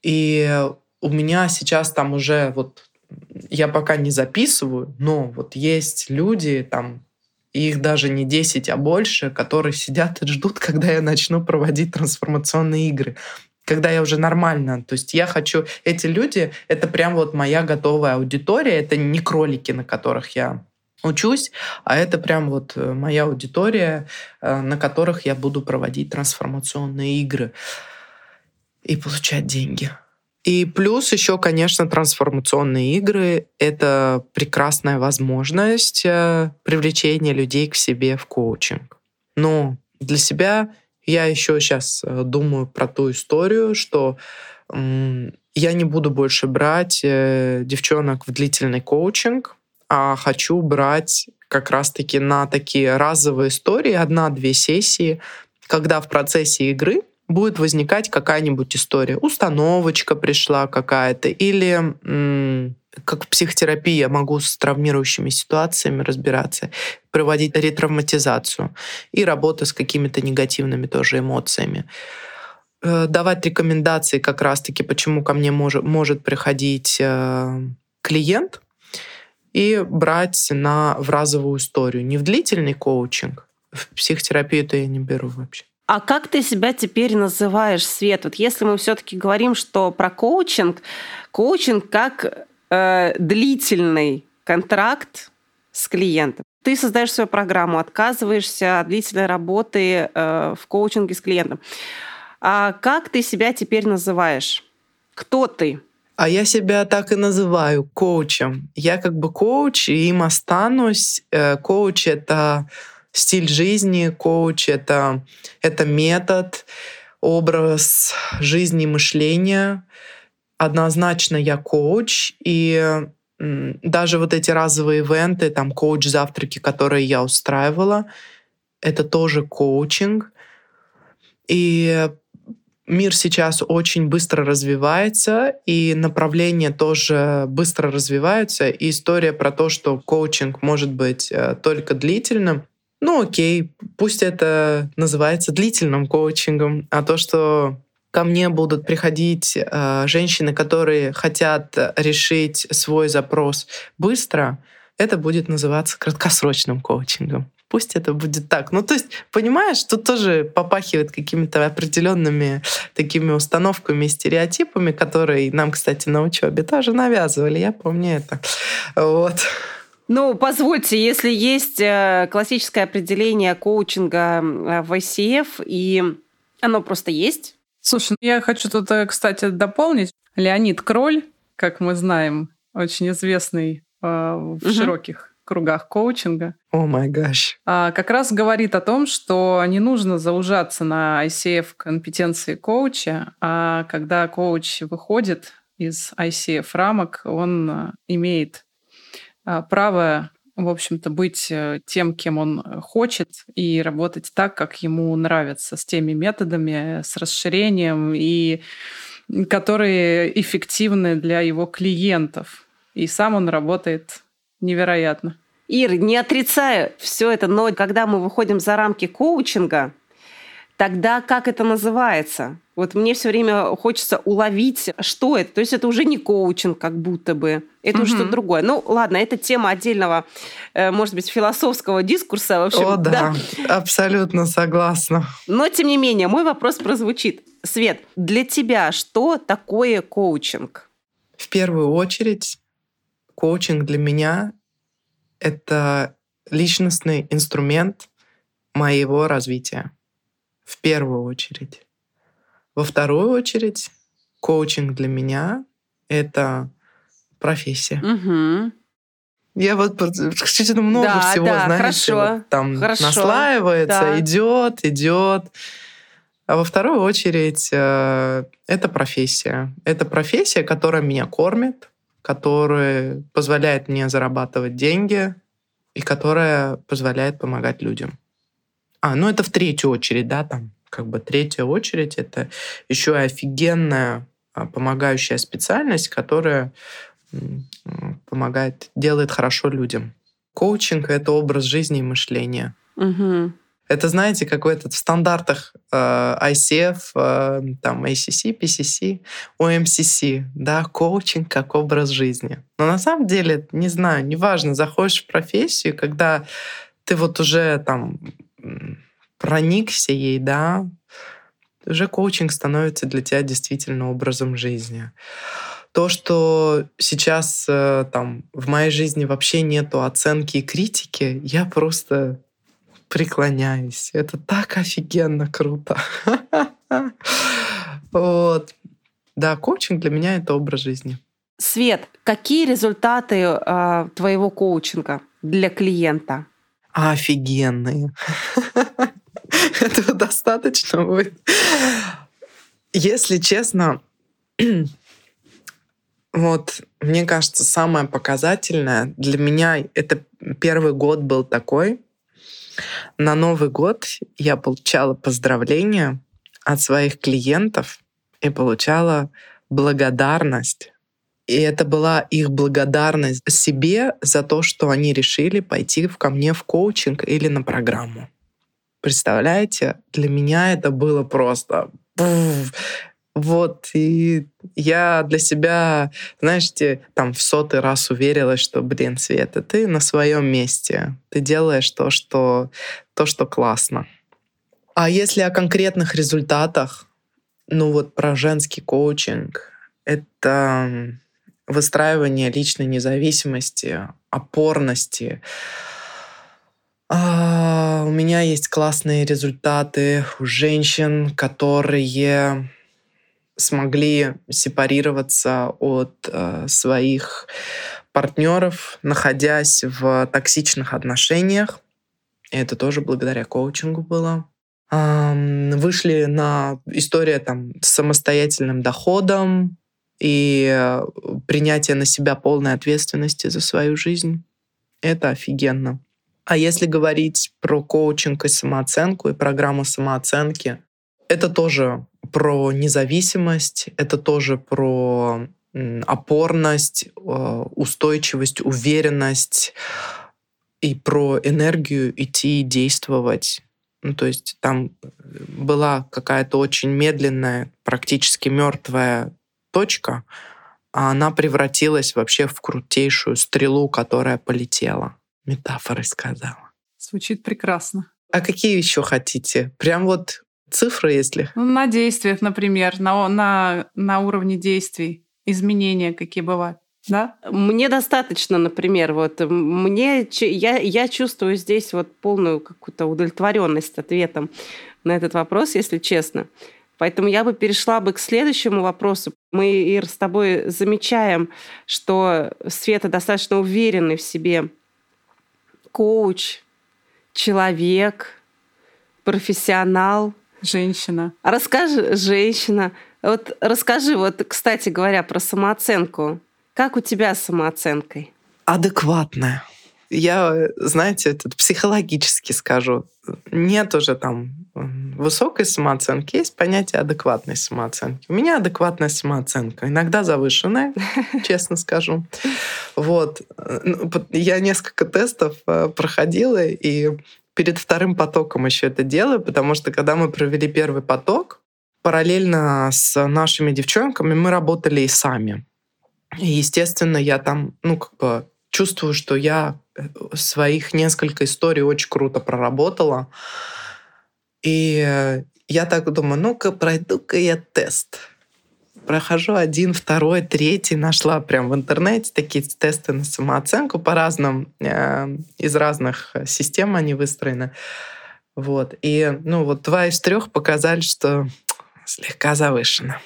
и у меня сейчас там уже вот я пока не записываю, но вот есть люди, там, их даже не 10, а больше, которые сидят и ждут, когда я начну проводить трансформационные игры. Когда я уже нормально. То есть я хочу... Эти люди — это прям вот моя готовая аудитория. Это не кролики, на которых я учусь, а это прям вот э, моя аудитория, э, на которых я буду проводить трансформационные игры и получать деньги. И плюс еще, конечно, трансформационные игры — это прекрасная возможность э, привлечения людей к себе в коучинг. Но для себя я еще сейчас э, думаю про ту историю, что я не буду больше брать э, девчонок в длительный коучинг, а хочу брать как раз-таки на такие разовые истории, одна-две сессии, когда в процессе игры будет возникать какая-нибудь история. Установочка пришла какая-то, или как в психотерапии я могу с травмирующими ситуациями разбираться, проводить ретравматизацию и работа с какими-то негативными тоже эмоциями. э, давать рекомендации как раз-таки, почему ко мне может, может приходить э, клиент, и брать на, в разовую историю. Не в длительный коучинг, в психотерапию-то я не беру вообще. А как ты себя теперь называешь, Свет? Вот если мы все-таки говорим, что про коучинг, коучинг как э, длительный контракт с клиентом. Ты создаешь свою программу, отказываешься от длительной работы э, в коучинге с клиентом. А как ты себя теперь называешь? Кто ты? А я себя так и называю коучем. Я как бы коуч, и им останусь. Э, коуч — это стиль жизни, коуч — это, это метод, образ жизни, мышления. Однозначно я коуч, и даже вот эти разовые ивенты, там коуч-завтраки, которые я устраивала, это тоже коучинг. И мир сейчас очень быстро развивается, и направления тоже быстро развиваются. И история про то, что коучинг может быть э, только длительным, ну окей, пусть это называется длительным коучингом, а то, что ко мне будут приходить э, женщины, которые хотят решить свой запрос быстро, это будет называться краткосрочным коучингом. Пусть это будет так. Ну, то есть, понимаешь, тут тоже попахивает какими-то определенными такими установками и стереотипами, которые нам, кстати, на учебе тоже навязывали. Я помню это. Вот. Ну, позвольте, если есть э, классическое определение коучинга э, в ICF, и оно просто есть, Слушай, я хочу тут, э, кстати, дополнить. Леонид Кроль, как мы знаем, очень известный э, в угу. широких кругах коучинга. О май гаш. Как раз говорит о том, что не нужно заужаться на ICF компетенции коуча, а когда коуч выходит из ICF рамок, он э, имеет э, право в общем-то, быть э, тем, кем он э, хочет, и работать так, как ему нравится, с теми методами, с расширением, и которые эффективны для его клиентов. И сам он работает невероятно. Ир, не отрицаю все это, но когда мы выходим за рамки коучинга, тогда как это называется? Вот мне все время хочется уловить, что это. То есть это уже не коучинг, как будто бы. Это угу. уже что-то другое. Ну, ладно, это тема отдельного, э, может быть, философского дискурса. В общем, О, да, да, абсолютно согласна. Но, тем не менее, мой вопрос прозвучит. Свет, для тебя что такое коучинг? В первую очередь, коучинг для меня — это личностный инструмент моего развития. В первую очередь. Во вторую очередь, коучинг для меня — это профессия. Угу. Я вот что-то много да, всего, да, знаешь, хорошо, вот там хорошо, наслаивается, да. идет, идет. А во вторую очередь э, это профессия. Это профессия, которая меня кормит, которая позволяет мне зарабатывать деньги и которая позволяет помогать людям. А, ну это в третью очередь, да, там как бы третья очередь это еще и офигенная а, помогающая специальность, которая помогает, делает хорошо людям. Коучинг — это образ жизни и мышления. Угу. Это, знаете, какой-то в стандартах э, ICF, э, там ACC, PCC, OMCC, да, коучинг как образ жизни. Но на самом деле, не знаю, неважно, заходишь в профессию, когда ты вот уже там проникся ей, да, уже коучинг становится для тебя действительно образом жизни. То, что сейчас э, там в моей жизни вообще нету оценки и критики, я просто преклоняюсь. Это так офигенно круто. Вот. Да, коучинг для меня это образ жизни. Свет, какие результаты э, твоего коучинга для клиента? Офигенные. Этого достаточно будет. Если честно, вот, мне кажется, самое показательное для меня это первый год был такой. На Новый год я получала поздравления от своих клиентов и получала благодарность. И это была их благодарность себе за то, что они решили пойти ко мне в коучинг или на программу. Представляете, для меня это было просто Вот, и я для себя, знаешь, там в сотый раз уверилась, что, блин, Света, ты на своем месте. Ты делаешь то, что, то, что классно. А если о конкретных результатах, ну вот про женский коучинг, это выстраивание личной независимости, опорности. А, у меня есть классные результаты у женщин, которые смогли сепарироваться от э, своих партнеров, находясь в токсичных отношениях. И это тоже благодаря коучингу было. Вышли на история там с самостоятельным доходом и э, принятие на себя полной ответственности за свою жизнь. Это офигенно. А если говорить про коучинг и самооценку и программу самооценки, это тоже про независимость, это тоже про опорность, э, устойчивость, уверенность и про энергию идти и действовать. Ну, то есть там была какая-то очень медленная, практически мертвая точка, а она превратилась вообще в крутейшую стрелу, которая полетела. Метафорой сказала. Звучит прекрасно. А какие еще хотите? Прям вот Цифры, если? Ну, на действиях, например, на, на, на уровне действий, изменения какие бывают. Да? Мне достаточно, например, вот мне я, я чувствую здесь вот полную какую-то удовлетворенность ответом на этот вопрос, если честно. Поэтому я бы перешла бы к следующему вопросу. Мы, Ир, с тобой замечаем, что Света достаточно уверенный в себе коуч, человек, профессионал – Женщина. Расскажи, женщина. Вот расскажи, вот, кстати говоря, про самооценку. Как у тебя с самооценкой? Адекватная. Я, знаете, этот психологически скажу, нет уже там высокой самооценки, есть понятие адекватной самооценки. У меня адекватная самооценка, иногда завышенная, честно скажу. Вот. Ну, я несколько тестов э, проходила, и перед вторым потоком еще это делаю, потому что когда мы провели первый поток, параллельно с нашими девчонками мы работали и сами. И, естественно, я там, ну, как бы чувствую, что я э, своих несколько историй очень круто проработала. И э, я так думаю, ну-ка, пройду-ка я тест прохожу один, второй, третий, нашла прям в интернете такие тесты на самооценку по разным, э, из разных систем они выстроены. Вот. И, ну, вот два из трех показали, что слегка завышено.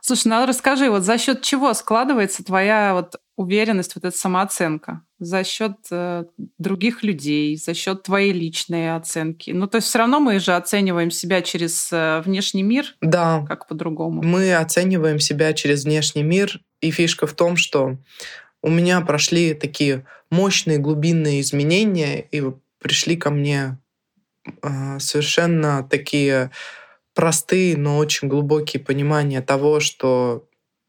Слушай, ну расскажи, вот за счет чего складывается твоя вот уверенность, вот эта самооценка? За счет э, других людей, за счет твоей личной оценки. Ну, то есть все равно мы же оцениваем себя через э, внешний мир. Да. Как по-другому. Мы оцениваем себя через внешний мир. И фишка в том, что у меня прошли такие мощные глубинные изменения, и пришли ко мне э, совершенно такие простые, но очень глубокие понимания того, что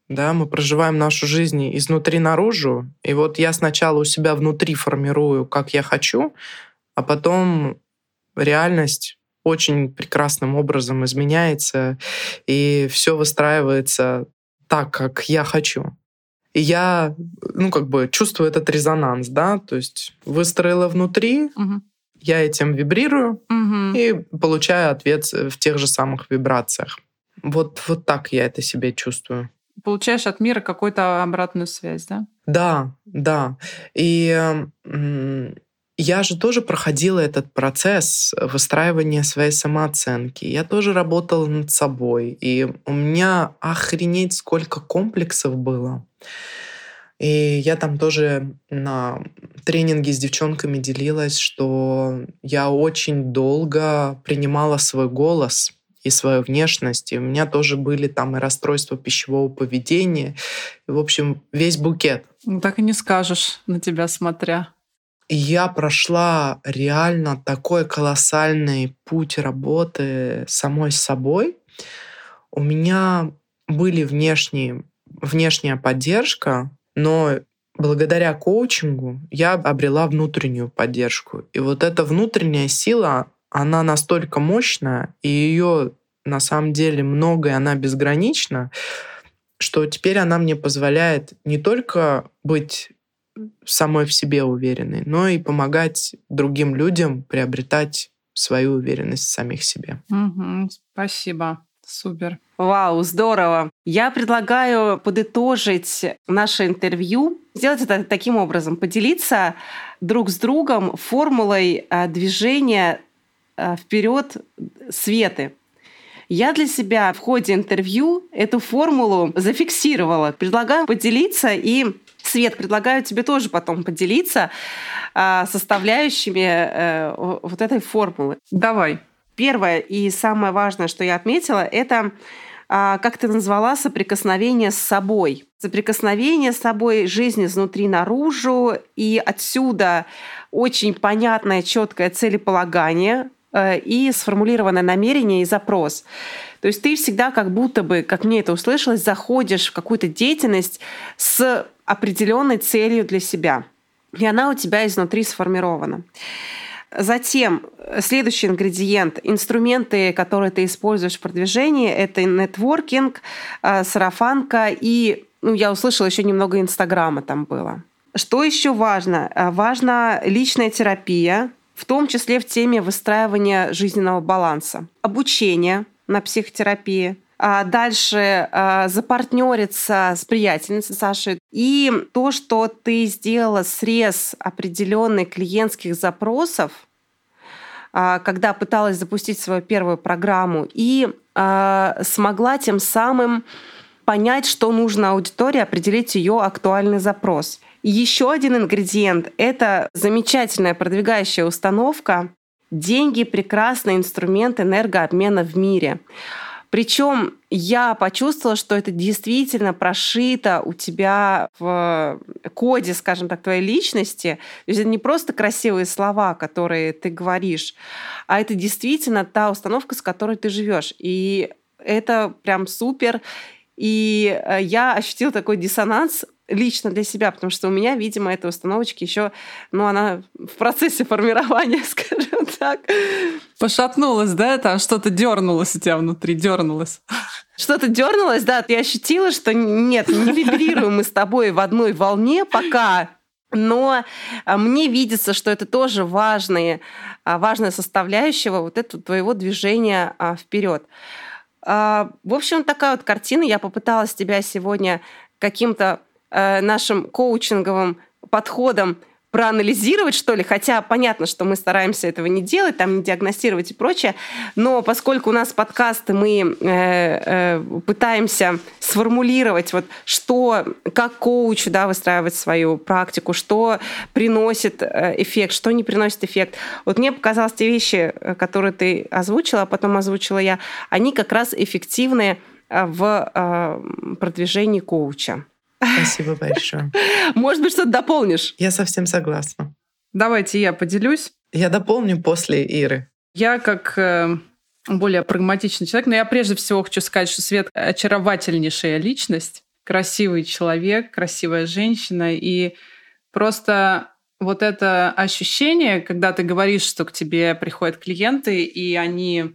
да, мы проживаем нашу жизнь изнутри наружу. И вот я сначала у себя внутри формирую, как я хочу, а потом реальность очень прекрасным образом изменяется, и все выстраивается так, как я хочу. И я, ну, как бы чувствую этот резонанс, да, то есть выстроила внутри, угу я этим вибрирую угу. и получаю ответ в тех же самых вибрациях. Вот, вот так я это себе чувствую. Получаешь от мира какую-то обратную связь, да? Да, да. И я же тоже проходила этот процесс выстраивания своей самооценки. Я тоже работала над собой. И у меня охренеть сколько комплексов было. И я там тоже на тренинге с девчонками делилась, что я очень долго принимала свой голос и свою внешность. И у меня тоже были там и расстройства пищевого поведения. И, в общем, весь букет. Ну, так и не скажешь на тебя смотря. И я прошла реально такой колоссальный путь работы самой с собой. У меня были внешние, внешняя поддержка, но благодаря коучингу я обрела внутреннюю поддержку. И вот эта внутренняя сила, она настолько мощная, и ее на самом деле многое, она безгранична, что теперь она мне позволяет не только быть самой в себе уверенной, но и помогать другим людям приобретать свою уверенность в самих себе. Спасибо. Супер. Вау, здорово. Я предлагаю подытожить наше интервью, сделать это таким образом, поделиться друг с другом формулой а, движения вперед Светы. Я для себя в ходе интервью эту формулу зафиксировала. Предлагаю поделиться и Свет, предлагаю тебе тоже потом поделиться а, составляющими э, вот этой формулы. Давай. Первое и самое важное, что я отметила, это а, как ты назвала, соприкосновение с собой. Соприкосновение с собой, жизнь изнутри наружу, и отсюда очень понятное, четкое целеполагание, Э, и сформулированное намерение и запрос. То есть ты всегда как будто бы, как мне это услышалось, заходишь в какую-то деятельность с определенной целью для себя. И она у тебя изнутри сформирована. Затем следующий ингредиент, инструменты, которые ты используешь в продвижении, это нетворкинг, э, сарафанка и, ну, я услышала, еще немного Инстаграма там было. Что еще важно? Э, важна личная терапия, в том числе в теме выстраивания жизненного баланса, обучение на психотерапии, а дальше а, запартнериться с приятельницей Сашей. И то, что ты сделала срез определенных клиентских запросов, а, когда пыталась запустить свою первую программу, и смогла тем самым понять, что нужно аудитории, определить ее актуальный запрос. Еще один ингредиент — это замечательная продвигающая установка. Деньги — прекрасный инструмент энергообмена в мире. Причем я почувствовала, что это действительно прошито у тебя в коде, скажем так, твоей личности. То есть это не просто красивые слова, которые ты говоришь, а это действительно та установка, с которой ты живешь. И это прям супер. И э, я ощутила такой диссонанс лично для себя, потому что у меня, видимо, эта установочка еще, ну, она в процессе формирования, скажем так. Пошатнулась, да? Там что-то дернулось у тебя внутри, дернулось. Что-то дернулось, да, ты ощутила, что нет, не вибрируем мы с тобой в одной волне пока, но а, мне видится, что это тоже важные, а, важная составляющая вот этого твоего движения а, вперед. В общем, такая вот картина. Я попыталась тебя сегодня каким-то Э, нашим коучинговым подходом проанализировать, что ли, хотя понятно, что мы стараемся этого не делать, там не диагностировать и прочее, но поскольку у нас подкасты, мы э, э, пытаемся сформулировать, вот что, как коучу да, выстраивать свою практику, что приносит э, эффект, что не приносит эффект. Вот мне показалось, те вещи, э, которые ты озвучила, а потом озвучила я, они как раз эффективны в э, продвижении коуча. Спасибо большое. Может быть, что-то дополнишь? Я совсем согласна. Давайте я поделюсь. Я дополню после Иры. Я как э, более прагматичный человек, но я прежде всего хочу сказать, что Свет очаровательнейшая личность, красивый человек, красивая женщина, и просто вот это ощущение, когда ты говоришь, что к тебе приходят клиенты, и они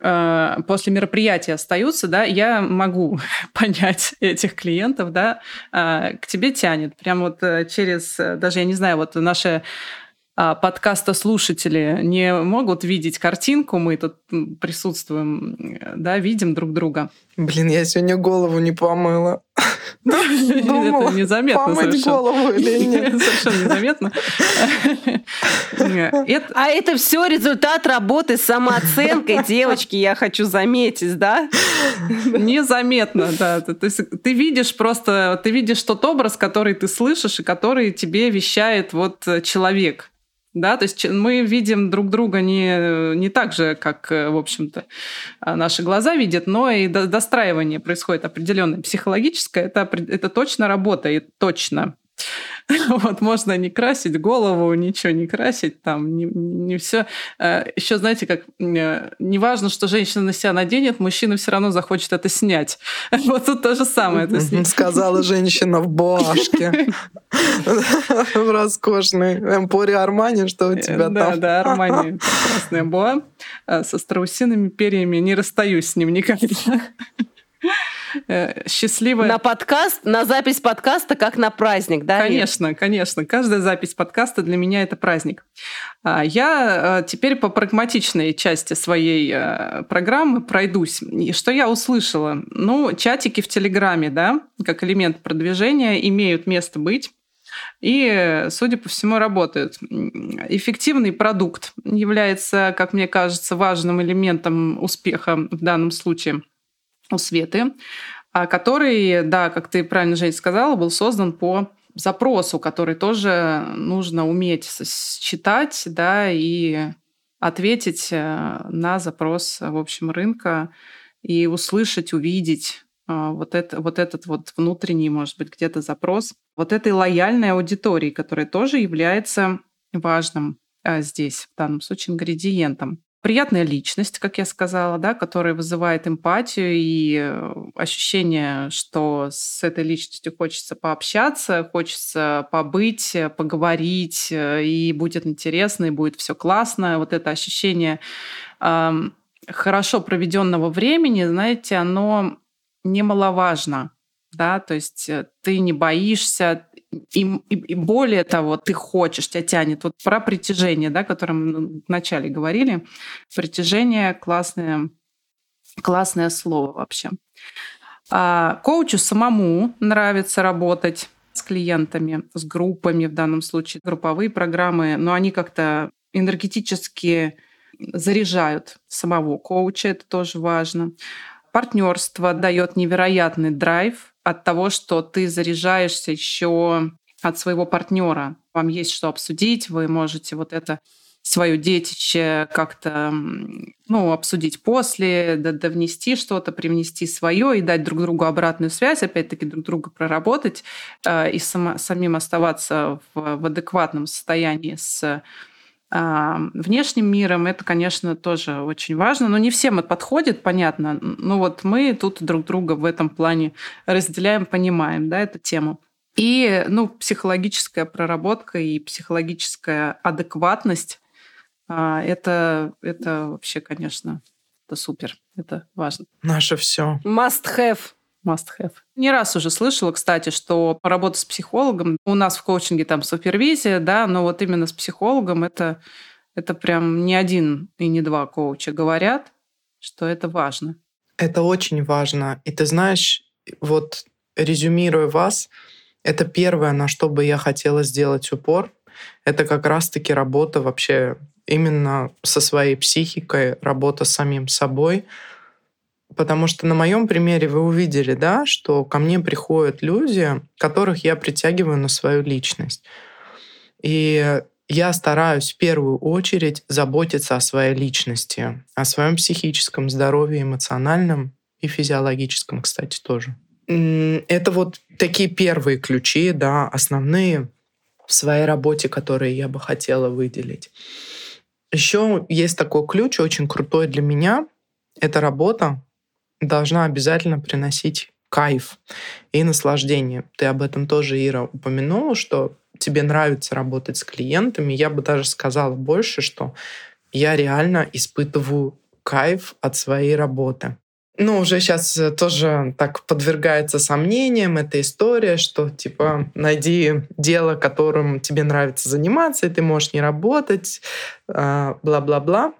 после мероприятия остаются, да, я могу понять этих клиентов, да, э, к тебе тянет. Прям вот э, через, даже я не знаю, вот наши а, подкаста слушатели не могут видеть картинку, мы тут присутствуем, да, видим друг друга. Блин, я сегодня голову не помыла. Это незаметно помыть голову или нет? Совершенно незаметно. А это все результат работы с самооценкой, девочки, я хочу заметить, да? Незаметно, да. То есть ты видишь просто, ты видишь тот образ, который ты слышишь и который тебе вещает вот человек да, то есть мы видим друг друга не, не так же, как, э, в общем-то, а, наши глаза видят, но и достраивание происходит определенное психологическое, это, это точно работает, точно. Вот можно не красить голову, ничего не красить, там не, не все. Э, Еще знаете, как э, не важно, что женщина на себя наденет, мужчина все равно захочет это снять. Вот тут то же самое. Сказала женщина в буашке. В роскошной эмпоре Армани, что у тебя там. Да, да, Армани. Красная боа со страусиными перьями. Не расстаюсь с ним никогда. Э, счастливая. На подкаст, на запись подкаста, как на праздник, да? Конечно, Ир? конечно. Каждая запись подкаста для меня это праздник. А, я э, теперь по прагматичной части своей э, программы пройдусь. И что я услышала? Ну, чатики в Телеграме, да, как элемент продвижения, имеют место быть и, судя по всему, работают. Эффективный продукт является, как мне кажется, важным элементом успеха в данном случае – у Светы, а, который, да, как ты правильно, Жень, сказала, был создан по запросу, который тоже нужно уметь читать, да, и ответить э, на запрос, в общем, рынка и услышать, увидеть а, вот, это, вот этот вот внутренний, может быть, где-то запрос вот этой лояльной аудитории, которая тоже является важным здесь, в данном случае, ингредиентом приятная личность, как я сказала, да, которая вызывает эмпатию и э, ощущение, что с этой личностью хочется пообщаться, хочется побыть, э, поговорить, э, и будет интересно, и будет все классно. Вот это ощущение э, хорошо проведенного времени, знаете, оно немаловажно. Да, то есть ты не боишься, и, и, и более того, ты хочешь, тебя тянет. Вот про притяжение, да, о котором мы вначале говорили. Притяжение классное, классное слово вообще. А коучу самому нравится работать с клиентами, с группами в данном случае, групповые программы, но они как-то энергетически заряжают самого коуча, это тоже важно. Партнерство дает невероятный драйв, от того, что ты заряжаешься еще от своего партнера. Вам есть что обсудить, вы можете вот это свое детище как-то ну, обсудить после, да, внести что-то, привнести свое и дать друг другу обратную связь, опять-таки друг друга проработать э, и сама, самим оставаться в, в адекватном состоянии с внешним миром, это, конечно, тоже очень важно. Но не всем это подходит, понятно. Ну вот мы тут друг друга в этом плане разделяем, понимаем да, эту тему. И ну, психологическая проработка и психологическая адекватность а, это, это вообще, конечно, это супер, это важно. Наше все. Must have must have. Не раз уже слышала, кстати, что работа с психологом, у нас в коучинге там супервизия, да, но вот именно с психологом это, это прям не один и не два коуча говорят, что это важно. Это очень важно. И ты знаешь, вот резюмируя вас, это первое, на что бы я хотела сделать упор, это как раз-таки работа вообще именно со своей психикой, работа с самим собой, Потому что на моем примере вы увидели, да, что ко мне приходят люди, которых я притягиваю на свою личность. И я стараюсь в первую очередь заботиться о своей личности, о своем психическом здоровье, эмоциональном и физиологическом, кстати, тоже. Это вот такие первые ключи, да, основные в своей работе, которые я бы хотела выделить. Еще есть такой ключ, очень крутой для меня. Это работа должна обязательно приносить кайф и наслаждение. Ты об этом тоже, Ира, упомянула, что тебе нравится работать с клиентами. Я бы даже сказала больше, что я реально испытываю кайф от своей работы. Ну, уже сейчас тоже так подвергается сомнениям эта история, что, типа, найди дело, которым тебе нравится заниматься, и ты можешь не работать, а, бла-бла-бла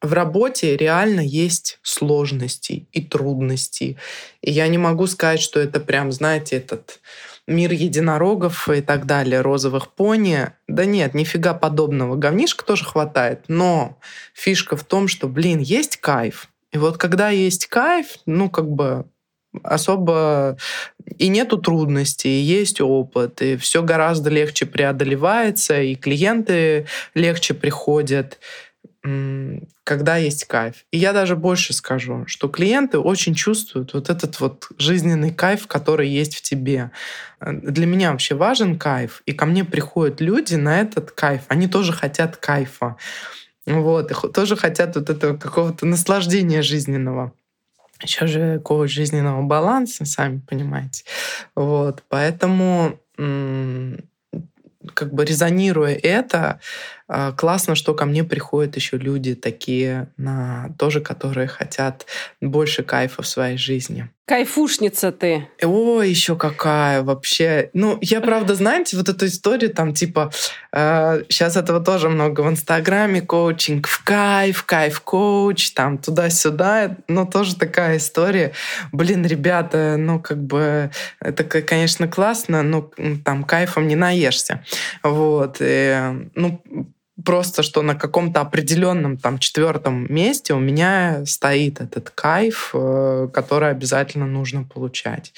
в работе реально есть сложности и трудности. И я не могу сказать, что это прям, знаете, этот мир единорогов и так далее, розовых пони. Да нет, нифига подобного. Говнишка тоже хватает. Но фишка в том, что, блин, есть кайф. И вот когда есть кайф, ну, как бы особо и нету трудностей, и есть опыт, и все гораздо легче преодолевается, и клиенты легче приходят когда есть кайф. И я даже больше скажу, что клиенты очень чувствуют вот этот вот жизненный кайф, который есть в тебе. Э, для меня вообще важен кайф, и ко мне приходят люди на этот кайф. Они тоже хотят кайфа. Вот, и тоже хотят вот этого какого-то наслаждения жизненного. Еще же коуч жизненного баланса, сами понимаете. Вот, поэтому как бы резонируя это, классно, что ко мне приходят еще люди такие, на, тоже которые хотят больше кайфа в своей жизни. Кайфушница ты. О, еще какая вообще. Ну, я правда, знаете, вот эту историю там типа, э, сейчас этого тоже много в Инстаграме, коучинг в кайф, кайф коуч, там туда-сюда, но тоже такая история. Блин, ребята, ну как бы это, конечно, классно, но там кайфом не наешься. Вот. И, ну, просто что на каком-то определенном там четвертом месте у меня стоит этот кайф, э, который обязательно нужно получать.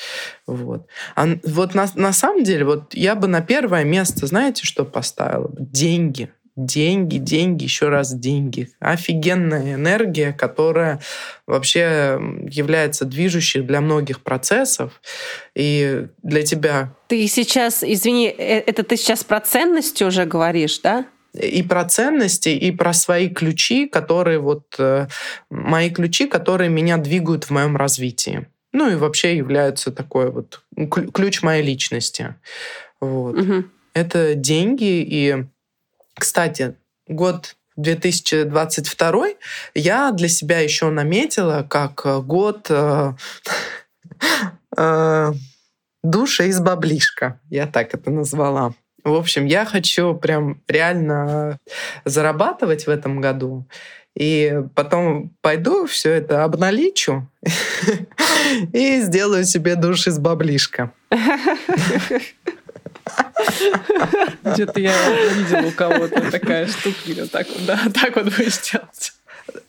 Вот. А вот на, на самом деле, вот я бы на первое место, знаете, что поставила? Деньги. Деньги, деньги, еще раз деньги. Офигенная энергия, которая вообще является движущей для многих процессов. И для тебя... Ты сейчас, извини, э, это ты сейчас про ценности уже говоришь, да? И про ценности, и про свои ключи, которые вот э, мои ключи, которые меня двигают в моем развитии. Ну и вообще являются такой вот ключ моей личности. Вот. Угу. Это деньги. И, кстати, год 2022 я для себя еще наметила как год э, э, душа из баблишка. Я так это назвала. В общем, я хочу прям реально зарабатывать в этом году. И потом пойду все это обналичу и сделаю себе душ из баблишка. Где-то я видела у кого-то такая штука, так да, так вот будешь делать.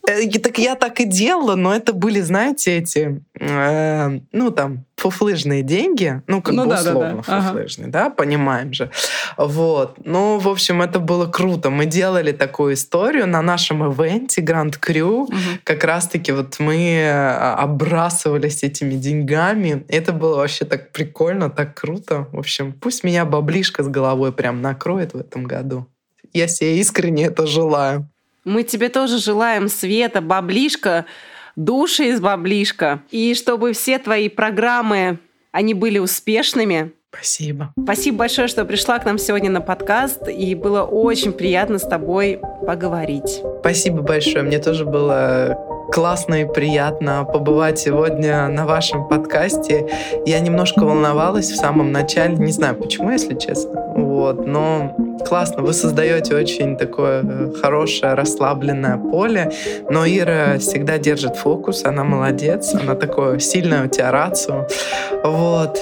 Э, так я так и делала, но это были, знаете, эти, э, ну там, фуфлыжные деньги, ну как ну, бы да, условно да, да. фуфлыжные, ага. да, понимаем же. Вот. Ну, в общем, это было круто. Мы делали такую историю на нашем ивенте Grand Crew. Угу. Как раз-таки вот мы э, обрасывались этими деньгами. Это было вообще так прикольно, так круто. В общем, пусть меня баблишка с головой прям накроет в этом году. Я себе искренне это желаю. Мы тебе тоже желаем света, баблишка, души из баблишка. И чтобы все твои программы, они были успешными. Спасибо. Спасибо большое, что пришла к нам сегодня на подкаст. И было очень приятно с тобой поговорить. Спасибо большое. Мне тоже было классно и приятно побывать сегодня на вашем подкасте. Я немножко волновалась в самом начале, не знаю почему, если честно. Вот, но классно, вы создаете очень такое э, хорошее, расслабленное поле, но Ира всегда держит фокус, она молодец, она такое сильное у тебя рацию. Вот.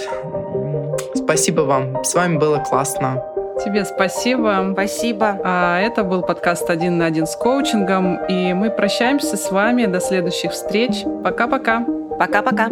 Спасибо вам, с вами было классно. Тебе спасибо. Спасибо. А это был подкаст «Один на один» с коучингом, и мы прощаемся с вами до следующих встреч. Пока-пока. Пока-пока.